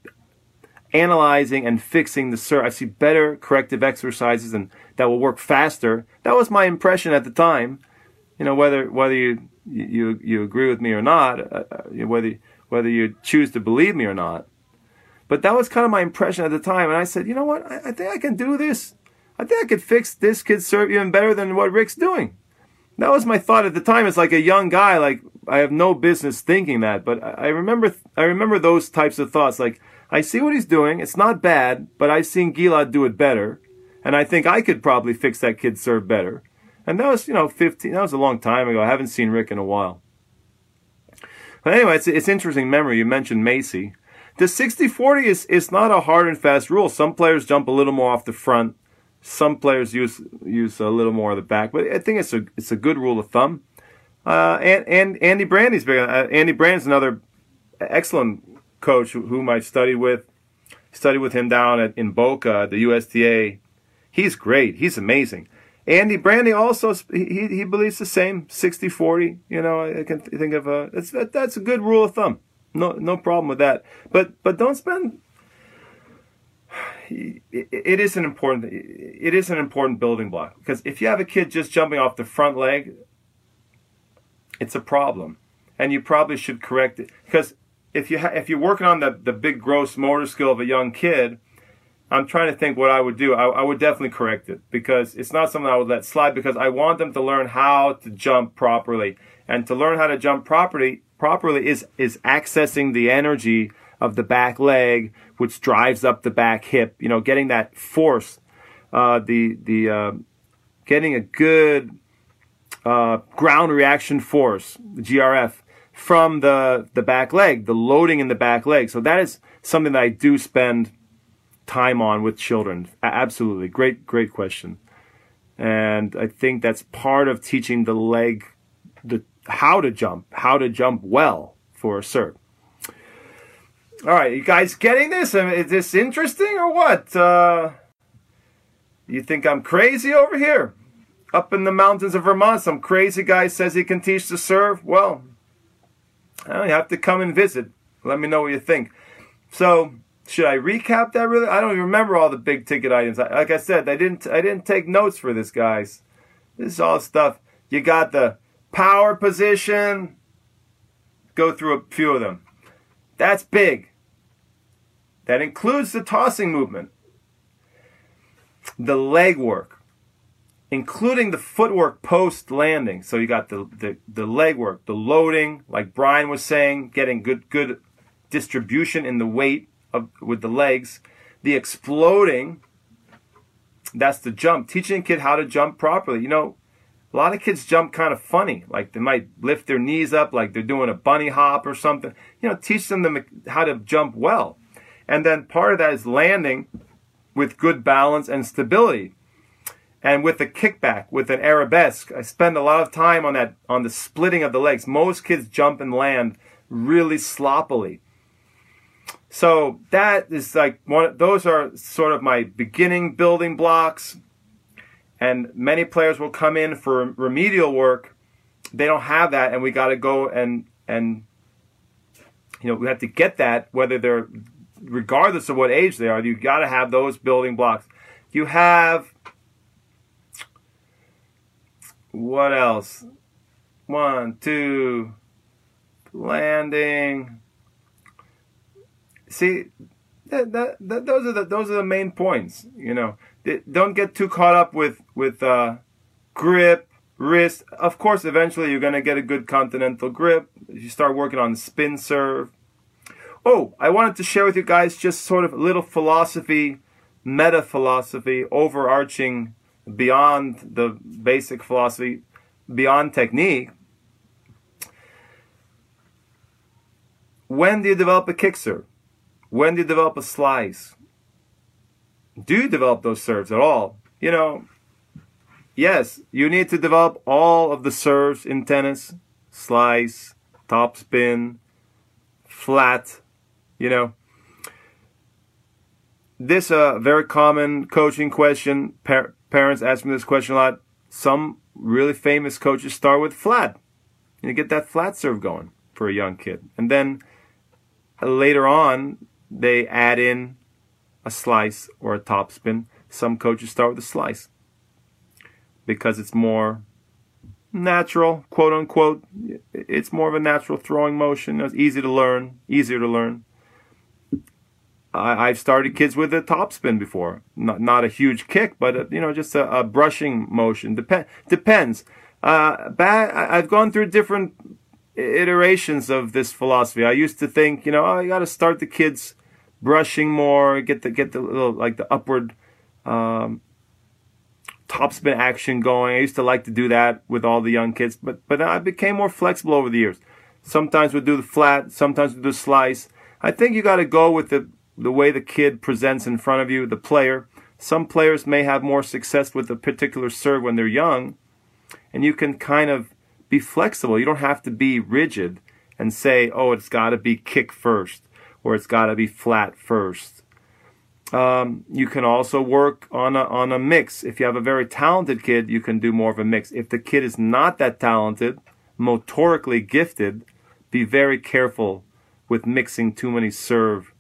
analyzing and fixing the SIR. I see better corrective exercises and that will work faster. That was my impression at the time. You know, whether, whether you, you you agree with me or not, uh, uh whether whether you choose to believe me or not. But that was kind of my impression at the time, and I said, you know what? I, I think I can do this. I think I could fix this kid's serve even better than what Rick's doing. That was my thought at the time. It's like a young guy, like I have no business thinking that, but I remember I remember those types of thoughts. Like I see what he's doing; it's not bad, but I've seen Gilad do it better, and I think I could probably fix that kid's serve better. And that was, you know, 15, that was a long time ago. I haven't seen Rick in a while. But anyway, it's, it's interesting memory. You mentioned Macci. The 60-40 is, is not a hard and fast rule. Some players jump a little more off the front. Some players use, use a little more of the back. But I think it's a, it's a good rule of thumb. Uh, and, and Andy Brandi's big. Uh, Andy Brandi's another excellent coach whom I studied with. Studied with him down at, in Boca, the USTA. He's great. He's amazing. Andy Brandi also he he believes the same 60-40. You know, I can think of a that's that, that's a good rule of thumb. No no problem with that. But but don't spend. It, it is an important it is an important building block because if you have a kid just jumping off the front leg, it's a problem, and you probably should correct it because if you if you're working on the the big gross motor skill of a young kid I'm trying to think what I would do. I, I, would definitely correct it because it's not something I would let slide because I want them to learn how to jump properly. And to learn how to jump properly, properly is, is accessing the energy of the back leg, which drives up the back hip, you know, getting that force, uh, the, the, uh, getting a good, uh, ground reaction force, the GRF, from the, the back leg, the loading in the back leg. So that is something that I do spend time on with children? Absolutely. Great, great question. And I think that's part of teaching the leg the how to jump, how to jump well for a serve. All right, you guys getting this? Is this interesting or what? Uh, you think I'm crazy over here? Up in the mountains of Vermont, some crazy guy says he can teach to serve. Well, you have to come and visit. Let me know what you think. So, should I recap that really? I don't even remember all the big ticket items. Like I said, I didn't I didn't take notes for this, guys. This is all stuff. You got the power position. Go through a few of them. That's big. That includes the tossing movement, the leg work, including the footwork post landing. So you got the, the, the leg work, the loading, like Brian was saying, getting good good distribution in the weight of, with the legs, the exploding, that's the jump. Teaching a kid how to jump properly. You know, a lot of kids jump kind of funny. Like they might lift their knees up like they're doing a bunny hop or something. You know, teach them how to jump well. And then part of that is landing with good balance and stability. And with the kickback, with an arabesque, I spend a lot of time on that, on the splitting of the legs. Most kids jump and land really sloppily. So that is like one. Those are sort of my beginning building blocks. And many players will come in for remedial work. They don't have that, and we got to go and and you know we have to get that whether they're regardless of what age they are. You got to have those building blocks. You have what else? One, two, landing see, that, that, that, those are the those are the main points. You know, don't get too caught up with with uh, grip, wrist. Of course, eventually you're to get a good continental grip. You start working on spin serve. Oh, I wanted to share with you guys just sort of a little philosophy, meta philosophy, overarching beyond the basic philosophy, beyond technique. When do you develop a kick serve? When do you develop a slice? Do you develop those serves at all? You know, yes, you need to develop all of the serves in tennis slice, top spin, flat, you know. This a uh, very common coaching question. Par- parents ask me this question a lot. Some really famous coaches start with flat. You get that flat serve going for a young kid. And then later on, they add in a slice or a topspin. Some coaches start with a slice because it's more natural, quote unquote. It's more of a natural throwing motion. It's easy to learn, easier to learn. I, have started kids with a topspin before. Not, not a huge kick, but a, you know, just a, a brushing motion. Dep- depends. Uh, bad, I've gone through different iterations of this philosophy. I used to think, you know, oh, got to start the kids brushing more, get the get the little like the upward um, topspin action going. I used to like to do that with all the young kids, but but I became more flexible over the years. Sometimes we do the flat, sometimes we do the slice. I think you got to go with the the way the kid presents in front of you, the player. Some players may have more success with a particular serve when they're young, and you can kind of be flexible. You don't have to be rigid and say, oh, it's got to be kick first or it's got to be flat first. Um, you can also work on a, on a mix. If you have a very talented kid, you can do more of a mix. If the kid is not that talented, motorically gifted, be very careful with mixing too many serve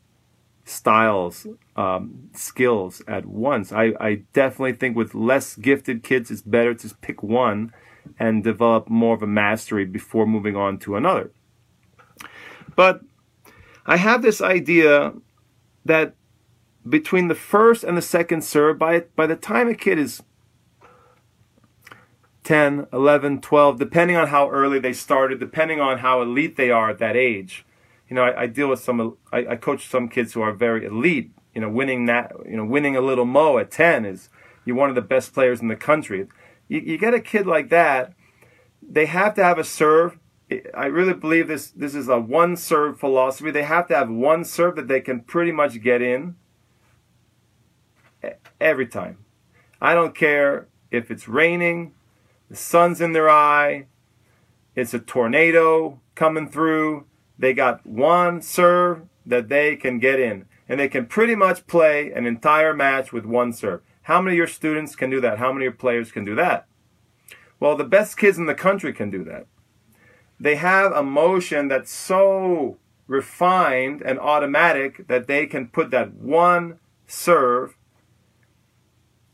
styles, um, skills at once. I, I definitely think with less gifted kids, it's better to pick one and develop more of a mastery before moving on to another. But I have this idea that between the first and the second serve, by, by the time a kid is 10, 11, 12, depending on how early they started, depending on how elite they are at that age. You know, I, I deal with some, I, I, coach some kids who are very elite. You know, winning that, you know, winning a Little Mo at 10 is you're one of the best players in the country you, you get a kid like that, they have to have a serve. I really believe this this is a one serve philosophy. They have to have one serve that they can pretty much get in every time. I don't care if it's raining, the sun's in their eye, it's a tornado coming through. They got one serve that they can get in, and they can pretty much play an entire match with one serve. How many of your students can do that? How many of your players can do that? Well, the best kids in the country can do that. They have a motion that's so refined and automatic that they can put that one serve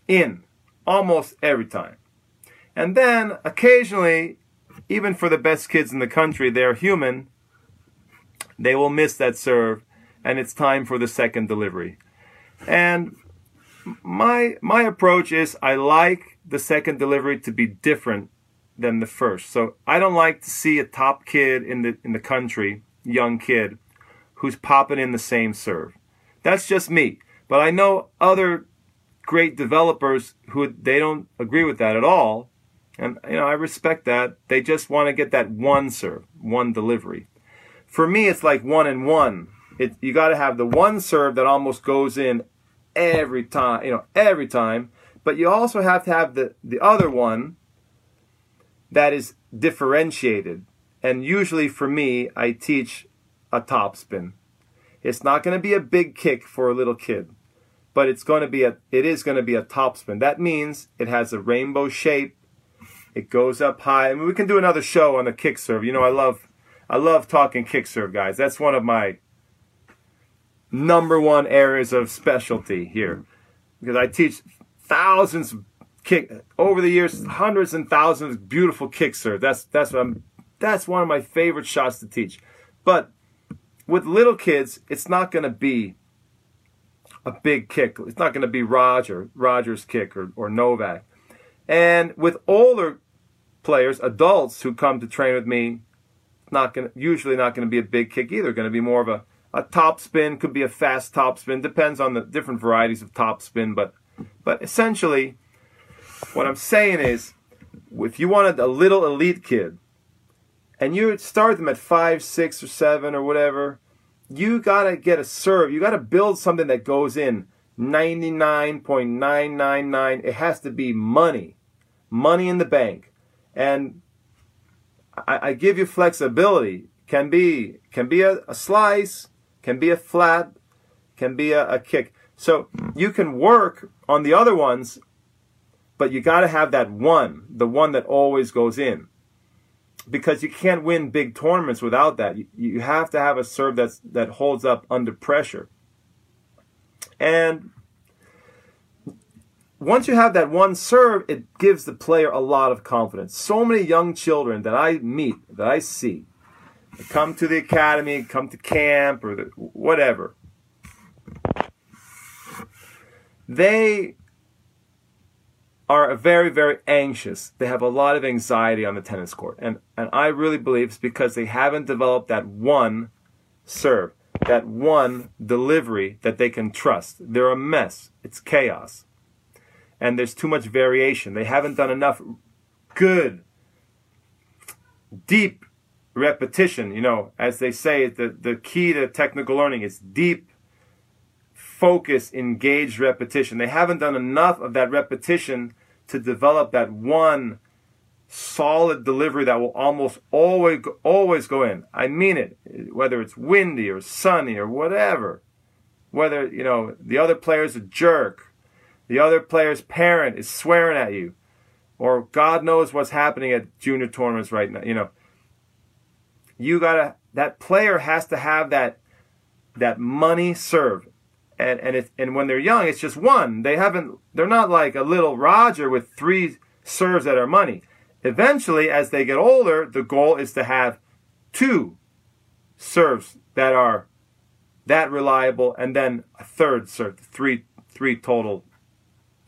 in almost every time. And then occasionally, even for the best kids in the country, they're human, they will miss that serve and it's time for the second delivery. And my my approach is I like the second delivery to be different than the first. So I don't like to see a top kid in the in the country, young kid, who's popping in the same serve. That's just me. But I know other great developers who they don't agree with that at all. And you know, I respect that. They just want to get that one serve, one delivery. For me, it's like one and one. It, you got to have the one serve that almost goes in every time, you know, every time. But you also have to have the, the other one that is differentiated. And usually for me, I teach a topspin. It's not going to be a big kick for a little kid, but it's going to be a it is going to be a topspin. That means it has a rainbow shape. It goes up high. I mean, we can do another show on the kick serve. You know, I love I love talking kick serve, guys. That's one of my number one areas of specialty here because I teach thousands kick over the years, hundreds and thousands of beautiful kick serve. That's that's what I'm. That's one of my favorite shots to teach. But with little kids, it's not going to be a big kick. It's not going to be Roger Roger's kick or, or Novak. And with older players, adults who come to train with me, not going usually not going to be a big kick either. Going to be more of a a top spin, could be a fast top spin, depends on the different varieties of top spin, but but essentially what I'm saying is if you wanted a little elite kid and you start them at 5, 6 or 7 or whatever, you got to get a serve. You got to build something that goes in 99.999. It has to be money. Money in the bank. And I, I give you flexibility. Can be can be a, a slice, can be a flat, can be a, a kick. So you can work on the other ones, but you got to have that one, the one that always goes in. Because you can't win big tournaments without that. You, you have to have a serve that's, that holds up under pressure. And once you have that one serve, it gives the player a lot of confidence. So many young children that I meet, that I see, come to the academy, come to camp, or the, whatever. They are very, very anxious. They have a lot of anxiety on the tennis court. And, and I really believe it's because they haven't developed that one serve, that one delivery that they can trust. They're a mess. It's chaos and there's too much variation. They haven't done enough good, deep repetition. You know, as they say, the, the key to technical learning is deep, focus, engaged repetition. They haven't done enough of that repetition to develop that one solid delivery that will almost always always go in. I mean it, whether it's windy or sunny or whatever. Whether you know the other player's a jerk the other player's parent is swearing at you, or God knows what's happening at junior tournaments right now. You know, you gotta that player has to have that that money serve, and and it, and when they're young, it's just one. They haven't. They're not like a little Roger with three serves that are money. Eventually, as they get older, the goal is to have two serves that are that reliable, and then a third serve, three three total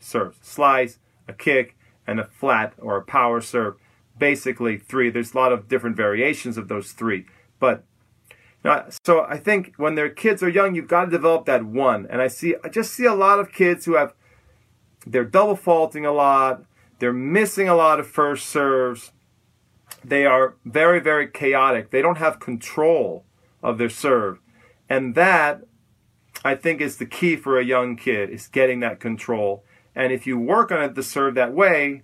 serves slice, a kick, and a flat or a power serve. Basically, three. There's a lot of different variations of those three. But so I think when their kids are young, you've got to develop that one. And I see, I just see a lot of kids who have, they're double faulting a lot. They're missing a lot of first serves. They are very, very chaotic. They don't have control of their serve. And that, I think, is the key for a young kid, is getting that control. And if you work on it to serve that way,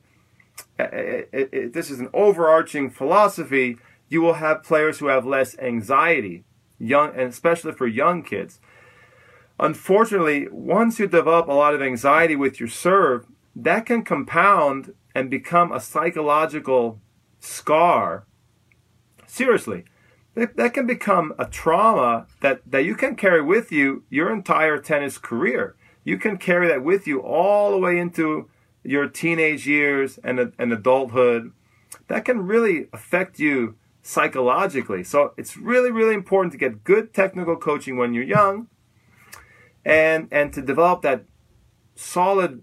it, it, it, this is an overarching philosophy. You will have players who have less anxiety, young, and especially for young kids. Unfortunately, once you develop a lot of anxiety with your serve, that can compound and become a psychological scar. Seriously, that, that can become a trauma that, that you can carry with you your entire tennis career you can carry that with you all the way into your teenage years and, and adulthood. That can really affect you psychologically. So it's really, really important to get good technical coaching when you're young and and to develop that solid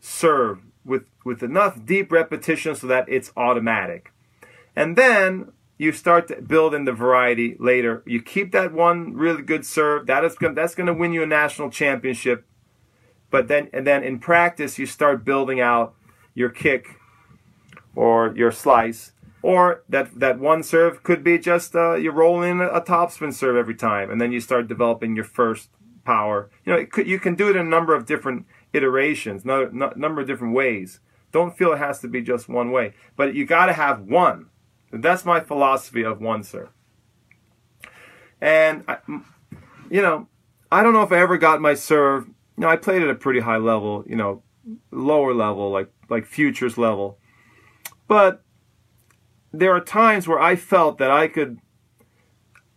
serve with, with enough deep repetition so that it's automatic. And then you start to build in the variety later. You keep that one really good serve. That is that's going to win you a national championship. But then, and then in practice, you start building out your kick or your slice, or that that one serve could be just uh, you roll in a topspin serve every time, and then you start developing your first power. You know, could, you can do it in a number of different iterations, no, number of different ways. Don't feel it has to be just one way, but you got to have one. That's my philosophy of one serve. And I, you know, I don't know if I ever got my serve You know, I played at a pretty high level, you know, lower level, like like futures level. But there are times where I felt that I could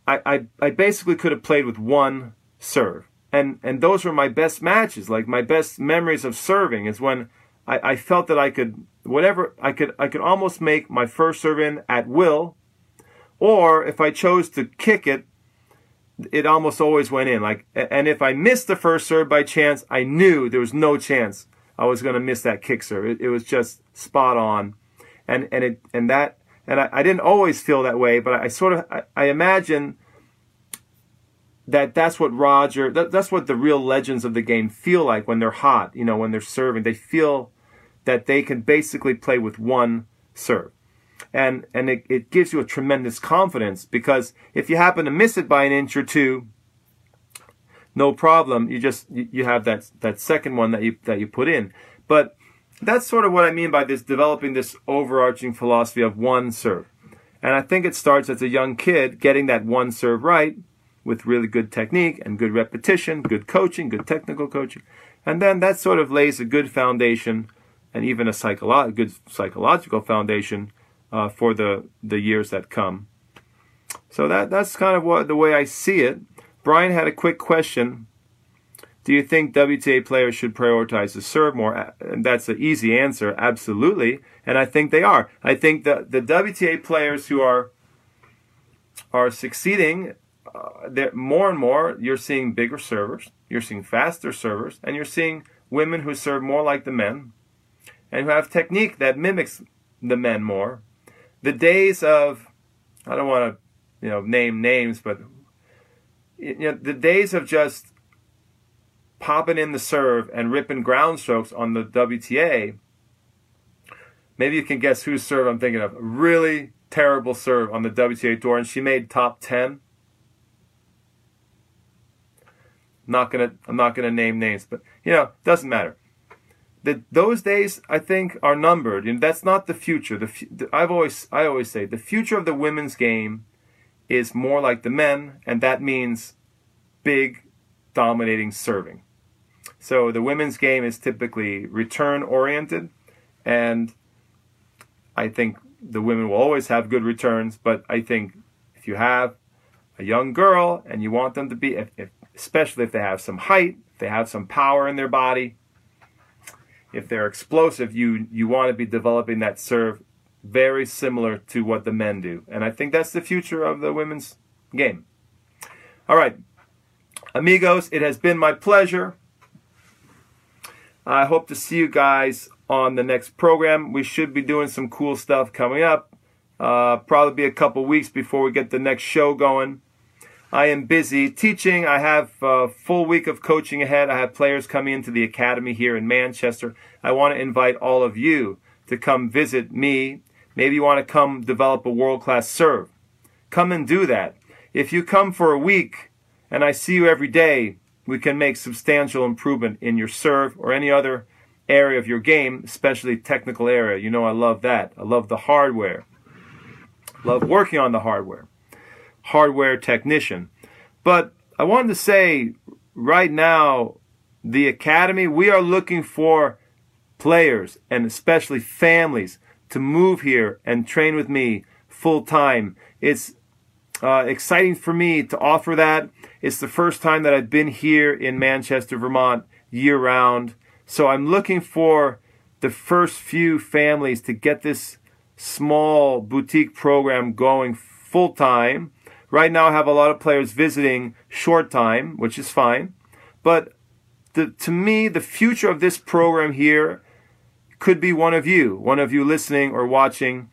I, I, I basically could have played with one serve. And and those were my best matches. Like my best memories of serving is when I, I felt that I could whatever I could I could almost make my first serve in at will. Or if I chose to kick it it almost always went in. Like, and if I missed the first serve by chance, I knew there was no chance I was going to miss that kick serve. It, it, was just spot on. and and it and that and I, I didn't always feel that way, but I, sort of I, I, imagine that that's what Roger that, that's what the real legends of the game feel like when they're hot, you know, when they're serving. They feel that they can basically play with one serve. And and it, it gives you a tremendous confidence because if you happen to miss it by an inch or two, no problem. You just you have that that second one that you that you put in. But that's sort of what I mean by this developing this overarching philosophy of one serve. And I think it starts as a young kid getting that one serve right with really good technique and good repetition, good coaching, good technical coaching. And then that sort of lays a good foundation and even a psycholo- good psychological foundation uh, for the, the years that come. So that, that's kind of what the way I see it. Brian had a quick question do you think WTA players should prioritize the serve more? And that's an easy answer. Absolutely. And I think they are. I think the, the WTA players who are are succeeding, uh, more and more, you're seeing bigger servers, you're seeing faster servers, and you're seeing women who serve more like the men and who have technique that mimics the men more. The days of, I don't want to, you know, name names, but you know, the days of just popping in the serve and ripping ground strokes on the WTA, maybe you can guess whose serve I'm thinking of. Really terrible serve on the WTA tour, and she made top ten. Not gonna, I'm not gonna name names, but you know, doesn't matter. The, those days, I think, are numbered, and that's not the future. The, the I've always, I always say, the future of the women's game is more like the men, and that means big, dominating serving. So the women's game is typically return oriented, and I think the women will always have good returns. But I think if you have a young girl and you want them to be, if, if, especially if they have some height, if they have some power in their body, if they're explosive, you you want to be developing that serve very similar to what the men do. And I think that's the future of the women's game. All right, amigos, it has been my pleasure. I hope to see you guys on the next program. We should be doing some cool stuff coming up. Uh, probably be a couple weeks before we get the next show going. I am busy teaching. I have a full week of coaching ahead. I have players coming into the academy here in Manchester. I want to invite all of you to come visit me. Maybe you want to come develop a world class serve. Come and do that. If you come for a week and I see you every day, we can make substantial improvement in your serve or any other area of your game, especially technical area. You know, I love that. I love the hardware. Love working on the hardware. Hardware technician. But I wanted to say right now, the academy, we are looking for players and especially families to move here and train with me full time. It's uh, exciting for me to offer that. It's the first time that I've been here in Manchester, Vermont, year round. So I'm looking for the first few families to get this small boutique program going full time. Right now, I have a lot of players visiting short time, which is fine. But the, to me, the future of this program here could be one of you, one of you listening or watching.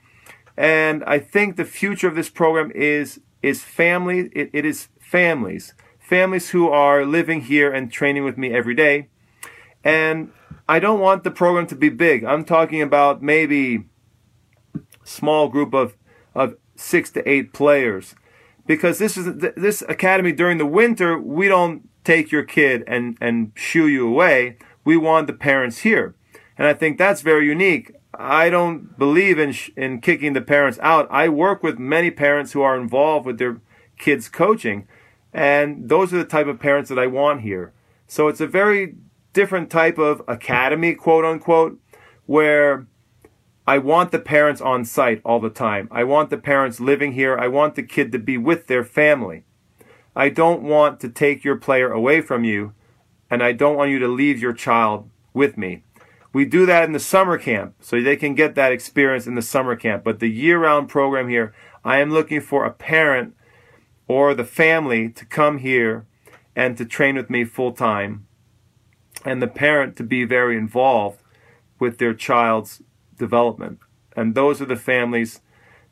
And I think the future of this program is is family. It, it is families, families who are living here and training with me every day. And I don't want the program to be big. I'm talking about maybe small group of of six to eight players, because this is this academy during the winter. We don't take your kid and and shoo you away. We want the parents here, and I think that's very unique. I don't believe in sh- in kicking the parents out. I work with many parents who are involved with their kids coaching, and those are the type of parents that I want here. So it's a very different type of academy, quote unquote, where I want the parents on site all the time. I want the parents living here. I want the kid to be with their family. I don't want to take your player away from you, and I don't want you to leave your child with me. We do that in the summer camp, so they can get that experience in the summer camp. But the year round program here, I am looking for a parent or the family to come here and to train with me full time, and the parent to be very involved with their child's development. And those are the families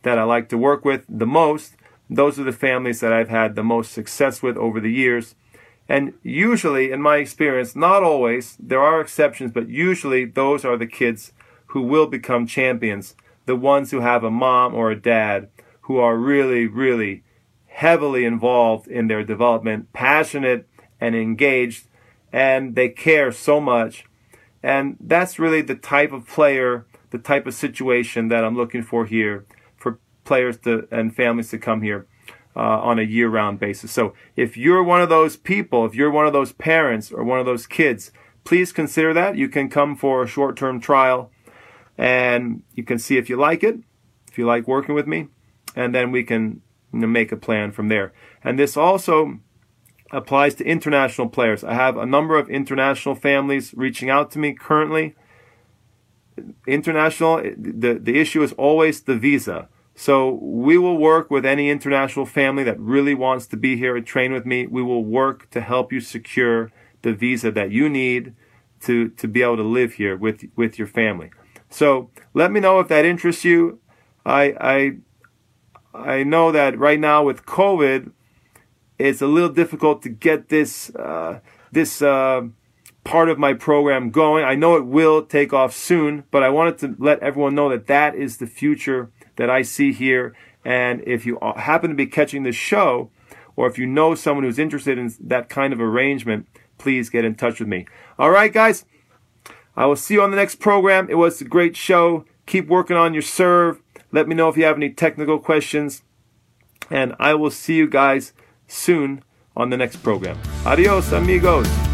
that I like to work with the most. Those are the families that I've had the most success with over the years. And usually, in my experience, not always, there are exceptions, but usually those are the kids who will become champions. The ones who have a mom or a dad who are really, really heavily involved in their development, passionate and engaged, and they care so much. And that's really the type of player, the type of situation that I'm looking for here for players to, and families to come here uh, on a year round basis. So if you're one of those people, if you're one of those parents or one of those kids, please consider that. You can come for a short term trial and you can see if you like it, if you like working with me, and then we can you know, make a plan from there. And this also applies to international players. I have a number of international families reaching out to me currently. International, the, the issue is always the visa. So we will work with any international family that really wants to be here and train with me. We will work to help you secure the visa that you need to, to be able to live here with, with your family. So let me know if that interests you. I, I, I know that right now with COVID, it's a little difficult to get this, uh, this, uh, part of my program going. I know it will take off soon, but I wanted to let everyone know that that is the future that I see here. And if you happen to be catching this show, or if you know someone who's interested in that kind of arrangement, please get in touch with me. All right, guys. I will see you on the next program. It was a great show. Keep working on your serve. Let me know if you have any technical questions. And I will see you guys soon on the next program. Adios, amigos.